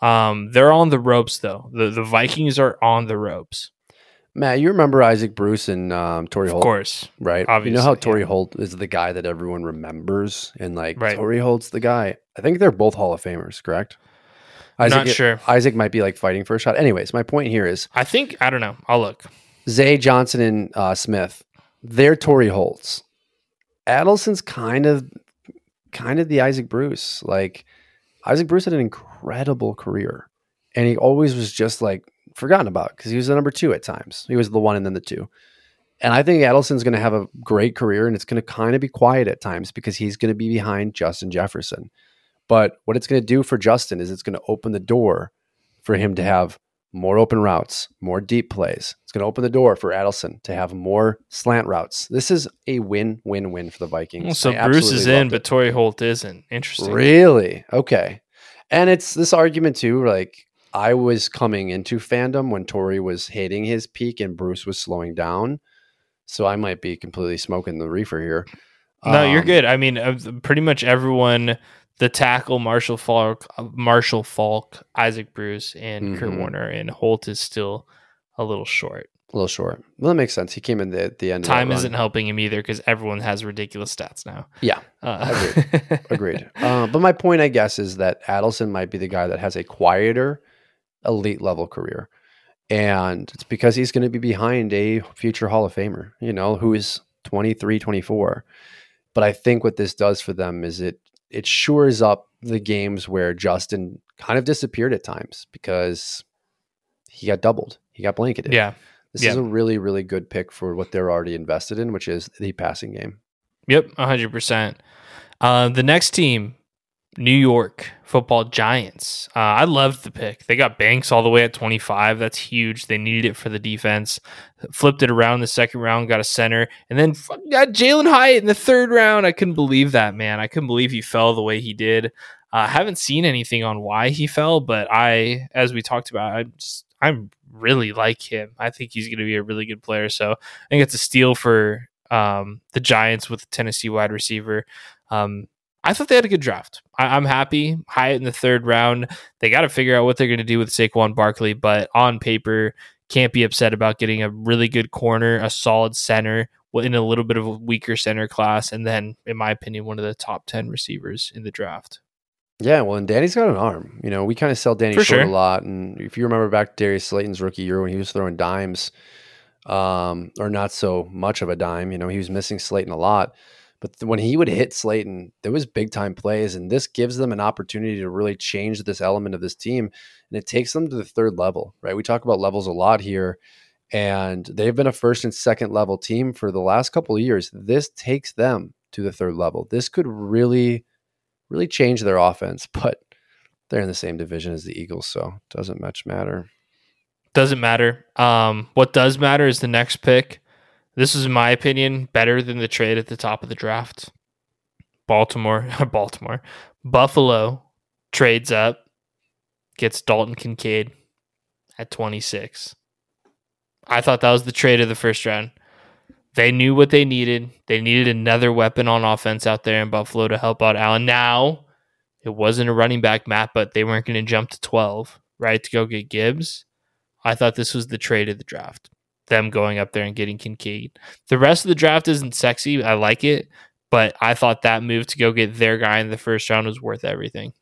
Um, they're on the ropes though. The the Vikings are on the ropes. Matt, you remember Isaac Bruce and um, Torry Of course. right? you know how obviously, Torry yeah. Holt is the guy that everyone remembers, and like Right. Torry Holt's the guy. I think they're both Hall of Famers, correct? I'm not sure. Isaac might be like fighting for a shot. Anyways, my point here is I think I don't know. I'll look. Zay Johnson and uh, Smith, they're Torry Holtz. Addison's kind of kind of the Isaac Bruce. Like Isaac Bruce had an incredible career. And he always was just like forgotten about because he was the number two at times. He was the one and then the two. And I think Addison's going to have a great career and it's going to kind of be quiet at times because he's going to be behind Justin Jefferson. But what it's going to do for Justin is it's going to open the door for him to have more open routes, more deep plays. It's going to open the door for Addison to have more slant routes. This is a win, win, win for the Vikings. So I Bruce is in, but. Torry Holt isn't. Interesting. really okay. And it's this argument too, like I was coming into fandom when Torry was hitting his peak and Bruce was slowing down. So I might be completely smoking the reefer here. No, you're Um, good. I mean, uh, pretty much everyone, the tackle, Marshall Faulk, uh, Marshall Faulk, Isaac Bruce, and Kurt Mhm. Warner, and Holt is still a little short. A little short. Well, that makes sense. He came in the, the end. Time isn't helping him either because everyone has ridiculous stats now. Yeah, Uh, agreed. uh, but my point, I guess, is that Addison might be the guy that has a quieter, elite level career, and it's because he's going to be behind a future Hall of Famer. You know, who is 23, 24. But I think what this does for them is it it shores up the games where Justin kind of disappeared at times because he got doubled. He got blanketed. yeah. This Yeah. is a really, really good pick for what they're already invested in, which is the passing game. Yep, hundred percent. Uh, the next team, New York Football Giants. Uh, I loved the pick. They got Banks all the way at twenty five. That's huge. They needed it for the defense. Flipped it around the second round, got a center, and then got Jalen Hyatt in the third round. I couldn't believe that man. I couldn't believe he fell the way he did. I haven't seen anything on why he fell, but I, as we talked about, I just I'm really like him. I think he's going to be a really good player. So I think it's a steal for um, the Giants with the Tennessee wide receiver. Um, I thought they had a good draft. I, I'm happy. Hyatt in the third round. They got to figure out what they're going to do with Saquon Barkley, but on paper, can't be upset about getting a really good corner, a solid center in a little bit of a weaker center class, and then, in my opinion, one of the top 10 receivers in the draft. Yeah, well, and Danny's got an arm. You know, we kind of sell Danny For short sure. a lot. And if you remember back to Darius Slayton's rookie year when he was throwing dimes, um, or not so much of a dime, you know, he was missing Slayton a lot. But when he would hit Slayton, there was big time plays, and this gives them an opportunity to really change this element of this team, and it takes them to the third level, right? We talk about levels a lot here, and they've been a first and second level team for the last couple of years. This takes them to the third level. This could really, really change their offense, but they're in the same division as the Eagles, so it doesn't much matter. Doesn't matter. Um, what does matter is the next pick. This is, in my opinion, better than the trade at the top of the draft. Baltimore, Baltimore, Buffalo trades up, gets Dalton Kincaid at 26. I thought that was the trade of the first round. They knew what they needed. They needed another weapon on offense out there in Buffalo to help out Allen. Now, it wasn't a running back, Matt, but they weren't going to jump to 12, right, to go get Gibbs. I thought this was the trade of the draft. Them going up there and getting Kincaid. The rest of the draft isn't sexy. I like it, but I thought that move to go get their guy in the first round was worth everything.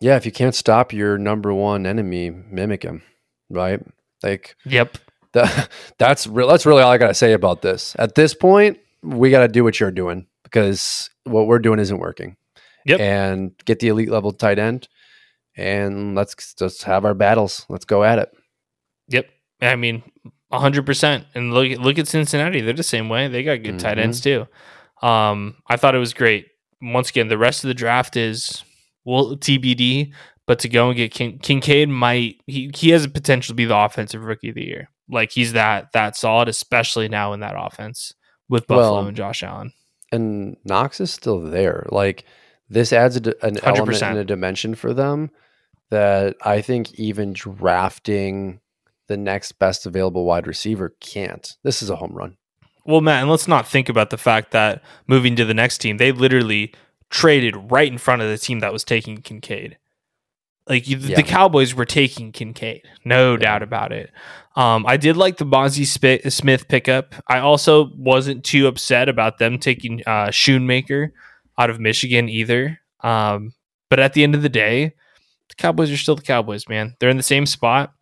Yeah, if you can't stop your number one enemy, mimic him, right? Like Yep. that, that's re- that's really all I gotta say about this. At this point, we got to do what you're doing because what we're doing isn't working. Yep. And get the elite level tight end, and let's just have our battles. Let's go at it. Yep. I mean, hundred percent. And look look at Cincinnati. They're the same way. They got good tight Mhm. ends too. Um, I thought it was great. Once again, the rest of the draft is well TBD. But to go and get Kin- Kincaid might he he has a potential to be the offensive rookie of the year. Like he's that that solid, especially now in that offense with Buffalo Well, and Josh Allen. And Knox is still there. Like this adds a an element 100%. and a dimension for them that I think even drafting the next best available wide receiver can't. This is a home run. Well, Matt, and let's not think about the fact that moving to the next team, they literally traded right in front of the team that was taking Kincaid. Like you, Yeah. the Cowboys were taking Kincaid, no Yeah. doubt about it. Um, I did like the Bonzi Sp- Smith pickup. I also wasn't too upset about them taking uh, Schoonmaker out of Michigan either. Um, but at the end of the day, the Cowboys are still the Cowboys, man. They're in the same spot.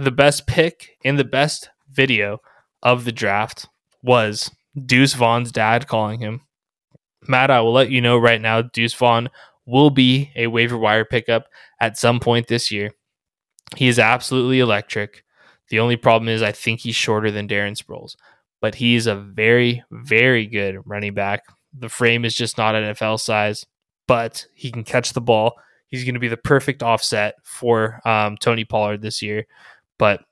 The best pick in the best video of the draft was Deuce Vaughn's dad calling him. Matt, I will let you know right now, Deuce Vaughn will be a waiver wire pickup at some point this year. He is absolutely electric. The only problem is I think he's shorter than Darren Sproles, but he's a very, very good running back. The frame is just not NFL size, but he can catch the ball. He's going to be the perfect offset for um, Tony Pollard this year. But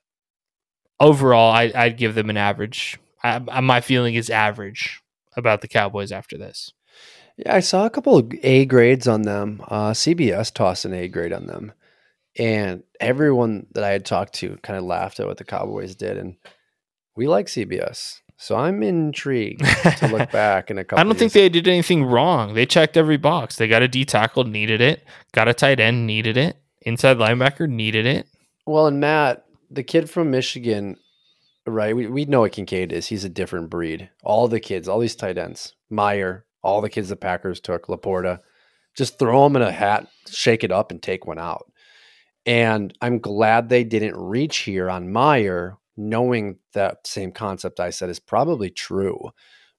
overall, I, I'd give them an average. I, I- my feeling is average about the Cowboys after this. Yeah, I saw a couple of A grades on them. Uh, CBS tossed an A grade on them, and everyone that I had talked to kind of laughed at what the Cowboys did, and we like CBS. So I'm intrigued to look back in a couple. I don't think they did anything wrong. They checked every box. They got a D tackle, needed it. Got a tight end, needed it. Inside linebacker, needed it. Well, and Matt, the kid from Michigan, right? We, we know what Kincaid is. He's a different breed. All the kids, all these tight ends, Mayer, all the kids the Packers took, LaPorta, just throw them in a hat, shake it up, and take one out. And I'm glad they didn't reach here on Mayer, knowing that same concept I said is probably true,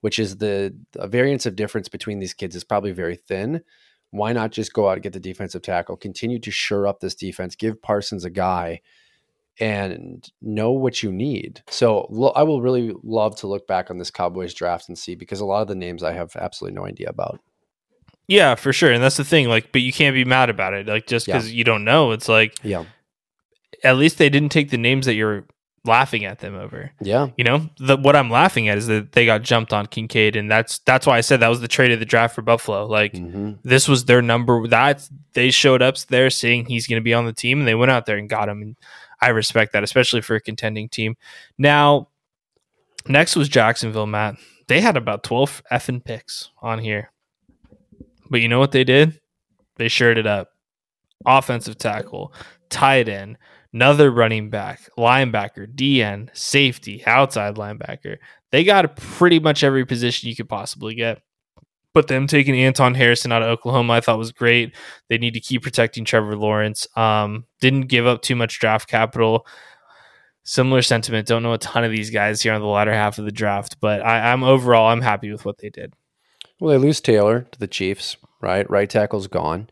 which is the, the variance of difference between these kids is probably very thin. Why not just go out and get the defensive tackle, continue to shore up this defense, give Parsons a guy and know what you need. So lo- I will really love to look back on this Cowboys draft and see because a lot of the names I have absolutely no idea about. Yeah, for sure. And that's the thing. Like, but you can't be mad about it. Like, just because yeah. you don't know, it's like, yeah. At least they didn't take the names that you're laughing at them over. Yeah. You know, the, what I'm laughing at is that they got jumped on Kincaid, and that's that's why I said that was the trade of the draft for Buffalo. Like, mm-hmm. this was their number. That they showed up there saying he's going to be on the team, and they went out there and got him. And I respect that, especially for a contending team. Now, next was Jacksonville, Matt. They had about 12 effing picks on here. But you know what they did? They shared it up. Offensive tackle, tight end, another running back, linebacker, DN, safety, outside linebacker. They got pretty much every position you could possibly get. But them taking Anton Harrison out of Oklahoma, I thought was great. They need to keep protecting Trevor Lawrence. Um, didn't give up too much draft capital. Similar sentiment. Don't know a ton of these guys here on the latter half of the draft, but I, I'm overall I'm happy with what they did. Well, they lose Taylor to the Chiefs, right? Right tackle's gone.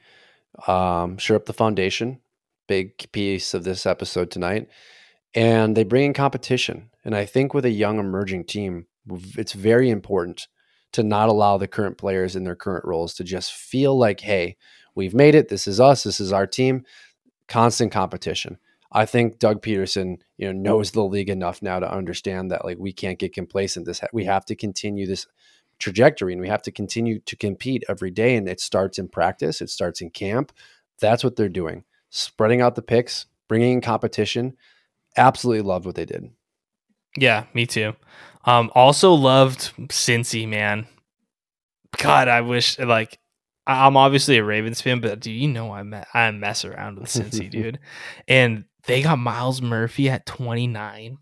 Um, sure up the foundation. Big piece of this episode tonight. And they bring in competition. And I think with a young emerging team, it's very important to not allow the current players in their current roles to just feel like, hey, we've made it. This is us. This is our team. Constant competition. I think Doug Pederson, you know, knows the league enough now to understand that like we can't get complacent. This we have to continue this trajectory and we have to continue to compete every day. And it starts in practice. It starts in camp. That's what they're doing. Spreading out the picks, bringing in competition. Absolutely loved what they did. Yeah, me too. Um, also loved Cincy, man. God, I wish like I'm obviously a Ravens fan, but do you know I me- I mess around with Cincy, dude. And they got Myles Murphy at 29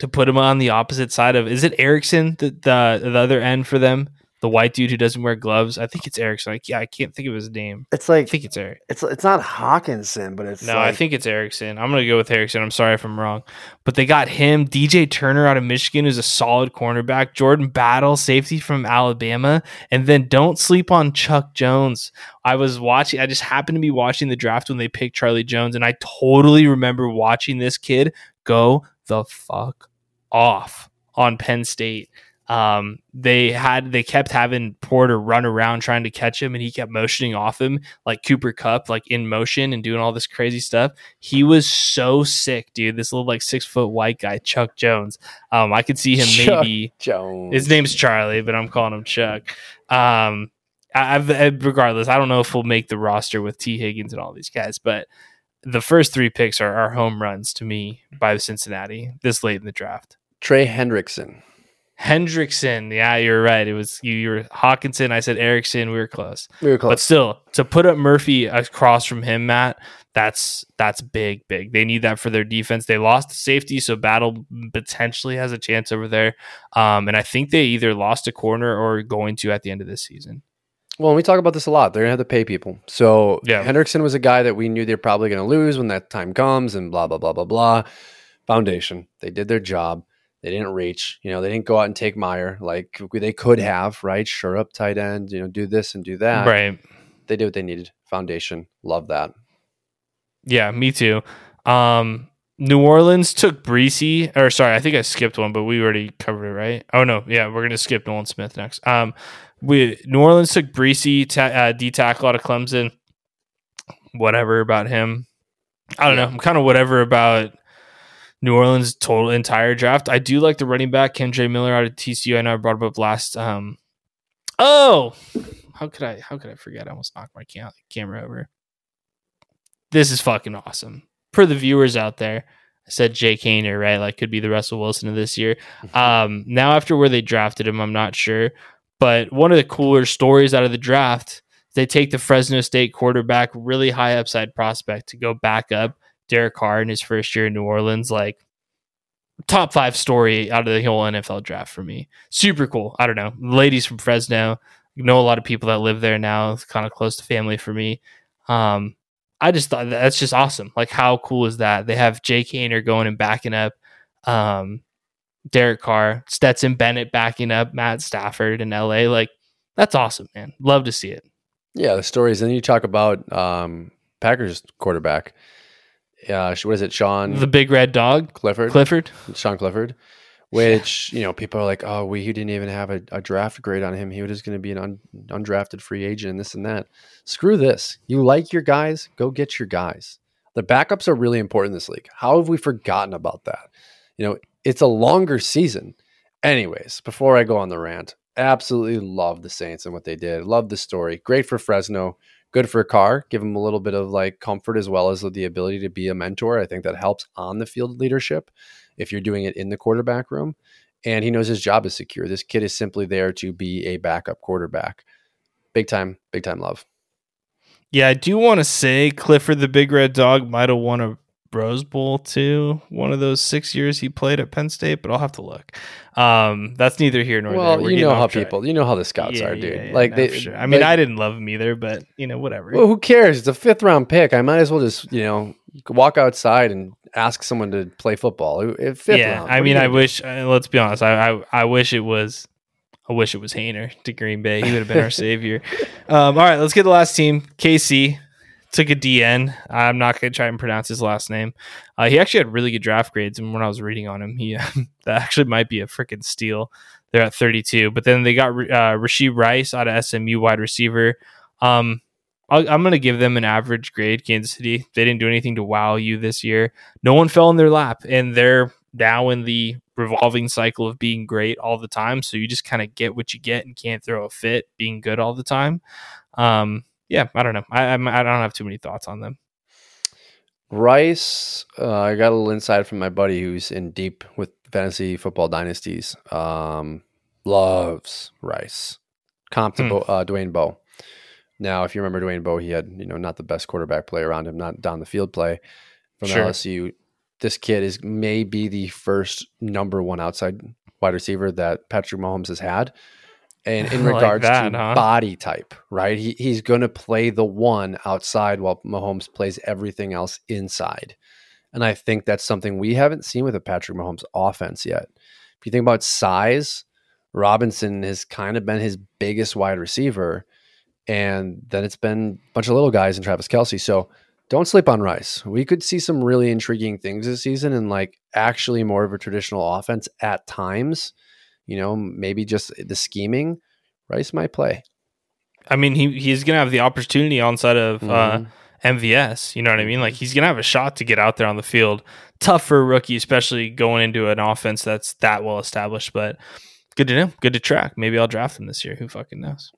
to put him on the opposite side of is it Erickson the the, the other end for them? The white dude who doesn't wear gloves. I think it's Erickson. Like, yeah, I can't think of his name. It's like I think it's Eric. It's it's not Hockenson, but it's no. Like, I think it's Erickson. I'm gonna go with Erickson. I'm sorry if I'm wrong, but they got him. DJ Turner out of Michigan is a solid cornerback. Jordan Battle, safety from Alabama, and then don't sleep on Chuck Jones. I was watching. I just happened to be watching the draft when they picked Charlie Jones, and I totally remember watching this kid go the fuck off on Penn State um, they had they kept having Porter run around trying to catch him, and he kept motioning off him like Cooper Kupp, like in motion and doing all this crazy stuff. He was so sick, dude. This little like six foot white guy, Chuck Jones. Um, I could see him Chuck maybe. Jones. His name's Charlie, but I'm calling him Chuck. Um, I, I've, regardless, I don't know if we'll make the roster with Tee Higgins and all these guys, but the first three picks are, are home runs to me by the Cincinnati this late in the draft. Trey Hendrickson. Hendrickson. Yeah, you're right. It was you. You were Hockenson. I said Erickson. We were close. We were close. But still, to put up Murphy across from him, Matt, that's that's big, big. They need that for their defense. They lost the safety, so Battle potentially has a chance over there. Um, and I think they either lost a corner or going to at the end of this season. Well, we talk about this a lot. They're gonna have to pay people. So yeah. Hendrickson was a guy that we knew they're probably gonna lose when that time comes, and blah blah blah blah blah. Foundation. They did their job. They didn't reach. You know, they didn't go out and take Mayer like they could have, right? Sure up tight end, you know, do this and do that. Right. They did what they needed. Foundation. Love that. Yeah, me too. Um, New Orleans took Bresee, or sorry, I think I skipped one, but we already covered it, right? Oh no, yeah, we're gonna skip Nolan Smith next. Um, we New Orleans took Bresee, ta- uh, D tackle out of Clemson. Whatever about him, I don't yeah. know. I'm kind of whatever about New Orleans total entire draft. I do like the running back Kendre Miller out of TCU. I know I brought him up last. Um, oh, how could I how could I forget? I almost knocked my cam- camera over. This is fucking awesome. For the viewers out there, I said Jake Haener, right? Like could be the Russell Wilson of this year. Um, now after where they drafted him, I'm not sure. But one of the cooler stories out of the draft, they take the Fresno State quarterback, really high upside prospect, to go back up Derek Carr in his first year in New Orleans. Like top five story out of the whole NFL draft for me. Super cool. I don't know. Ladies from Fresno. know a lot of people that live there now. It's kind of close to family for me. Um, I just thought that's just awesome. Like, how cool is that? They have Jake Haener going and backing up um, Derek Carr, Stetson Bennett backing up Matt Stafford in LA. Like, that's awesome, man. Love to see it. Yeah, the stories. And then you talk about um, Packers quarterback. Uh, what is it, Sean? The big red dog, Clifford. Clifford. Sean Clifford. Which you know, people are like, "Oh, we he didn't even have a, a draft grade on him. He was just going to be an un, undrafted free agent, and this and that." Screw this. You like your guys? Go get your guys. The backups are really important in this league. How have we forgotten about that? You know, it's a longer season. Anyways, before I go on the rant, absolutely love the Saints and what they did. Love the story. Great for Fresno. Good for Carr. Give him a little bit of like comfort as well as the ability to be a mentor. I think that helps on the field leadership if you're doing it in the quarterback room. And he knows his job is secure. This kid is simply there to be a backup quarterback. Big time, big time love. Yeah, I do want to say Clifford the Big Red Dog might have won a Rose Bowl too, one of those six years he played at Penn State, but I'll have to look. Um, that's neither here nor well, there. We're you know how track. people, you know how the scouts Yeah, are, dude. yeah, like no, they, sure. I mean, like- I didn't love him either, but you know, whatever. Well, who cares? It's a fifth round pick. I might as well just, you know, walk outside and ask someone to play football. Fifth yeah, round. I mean, I wish. Uh, let's be honest. I, I I wish it was. I wish it was Haener to Green Bay. He would have been our savior. Um, all right, let's get the last team. KC took a DN. I'm not going to try and pronounce his last name. Uh, he actually had really good draft grades, and when I was reading on him, he that actually might be a freaking steal. They're at 32, but then they got uh, Rashee Rice out of SMU wide receiver. Um, I'll, I'm going to give them an average grade. Kansas City. They didn't do anything to wow you this year. No one fell in their lap, and they're now in the revolving cycle of being great all the time. So you just kind of get what you get and can't throw a fit being good all the time. Um, yeah, I don't know. I, I'm, I don't have too many thoughts on them. Rice, uh, I got a little insight from my buddy who's in deep with fantasy football dynasties. Um, loves Rice. Comp to Hmm. Bo, uh, Dwayne Bowe. Now, if you remember Dwayne Bowe, he had you know not the best quarterback play around him, not down the field play from Sure. LSU. This kid is maybe the first number one outside wide receiver that Patrick Mahomes has had. And in like regards that, to huh? body type, right? He, he's going to play the one outside while Mahomes plays everything else inside. And I think that's something we haven't seen with a Patrick Mahomes offense yet. If you think about size, Robinson has kind of been his biggest wide receiver. And then it's been a bunch of little guys and Travis Kelce. So don't sleep on Rice. We could see some really intriguing things this season and like actually more of a traditional offense at times. You know, maybe just the scheming. Rice might play. I mean, he he's gonna have the opportunity outside of uh, Mhm. MVS. You know what I mean? Like he's gonna have a shot to get out there on the field. Tough for a rookie, especially going into an offense that's that well established. But good to know. Good to track. Maybe I'll draft him this year. Who fucking knows?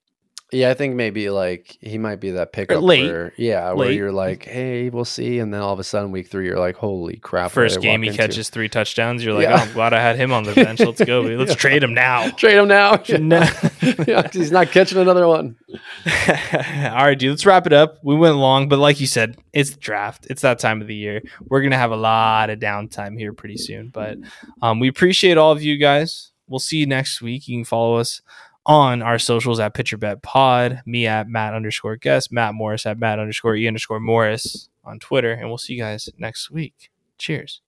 Yeah, I think maybe like he might be that pickup late. where yeah, where you're like, hey, we'll see, and then all of a sudden week three, you're like, holy crap! First game he into? catches three touchdowns. You're like, Yeah. oh, I'm glad I had him on the bench. Let's go. Let's Yeah. trade him now. Trade him now. No. yeah, he's not catching another one. All right, dude. Let's wrap it up. We went long, but like you said, it's the draft. It's that time of the year. We're gonna have a lot of downtime here pretty soon. But um, we appreciate all of you guys. We'll see you next week. You can follow us on our socials at Pitcher Bet Pod, me at Matt underscore guest, Matt Morris at Matt underscore E underscore Morris on Twitter, and we'll see you guys next week. Cheers.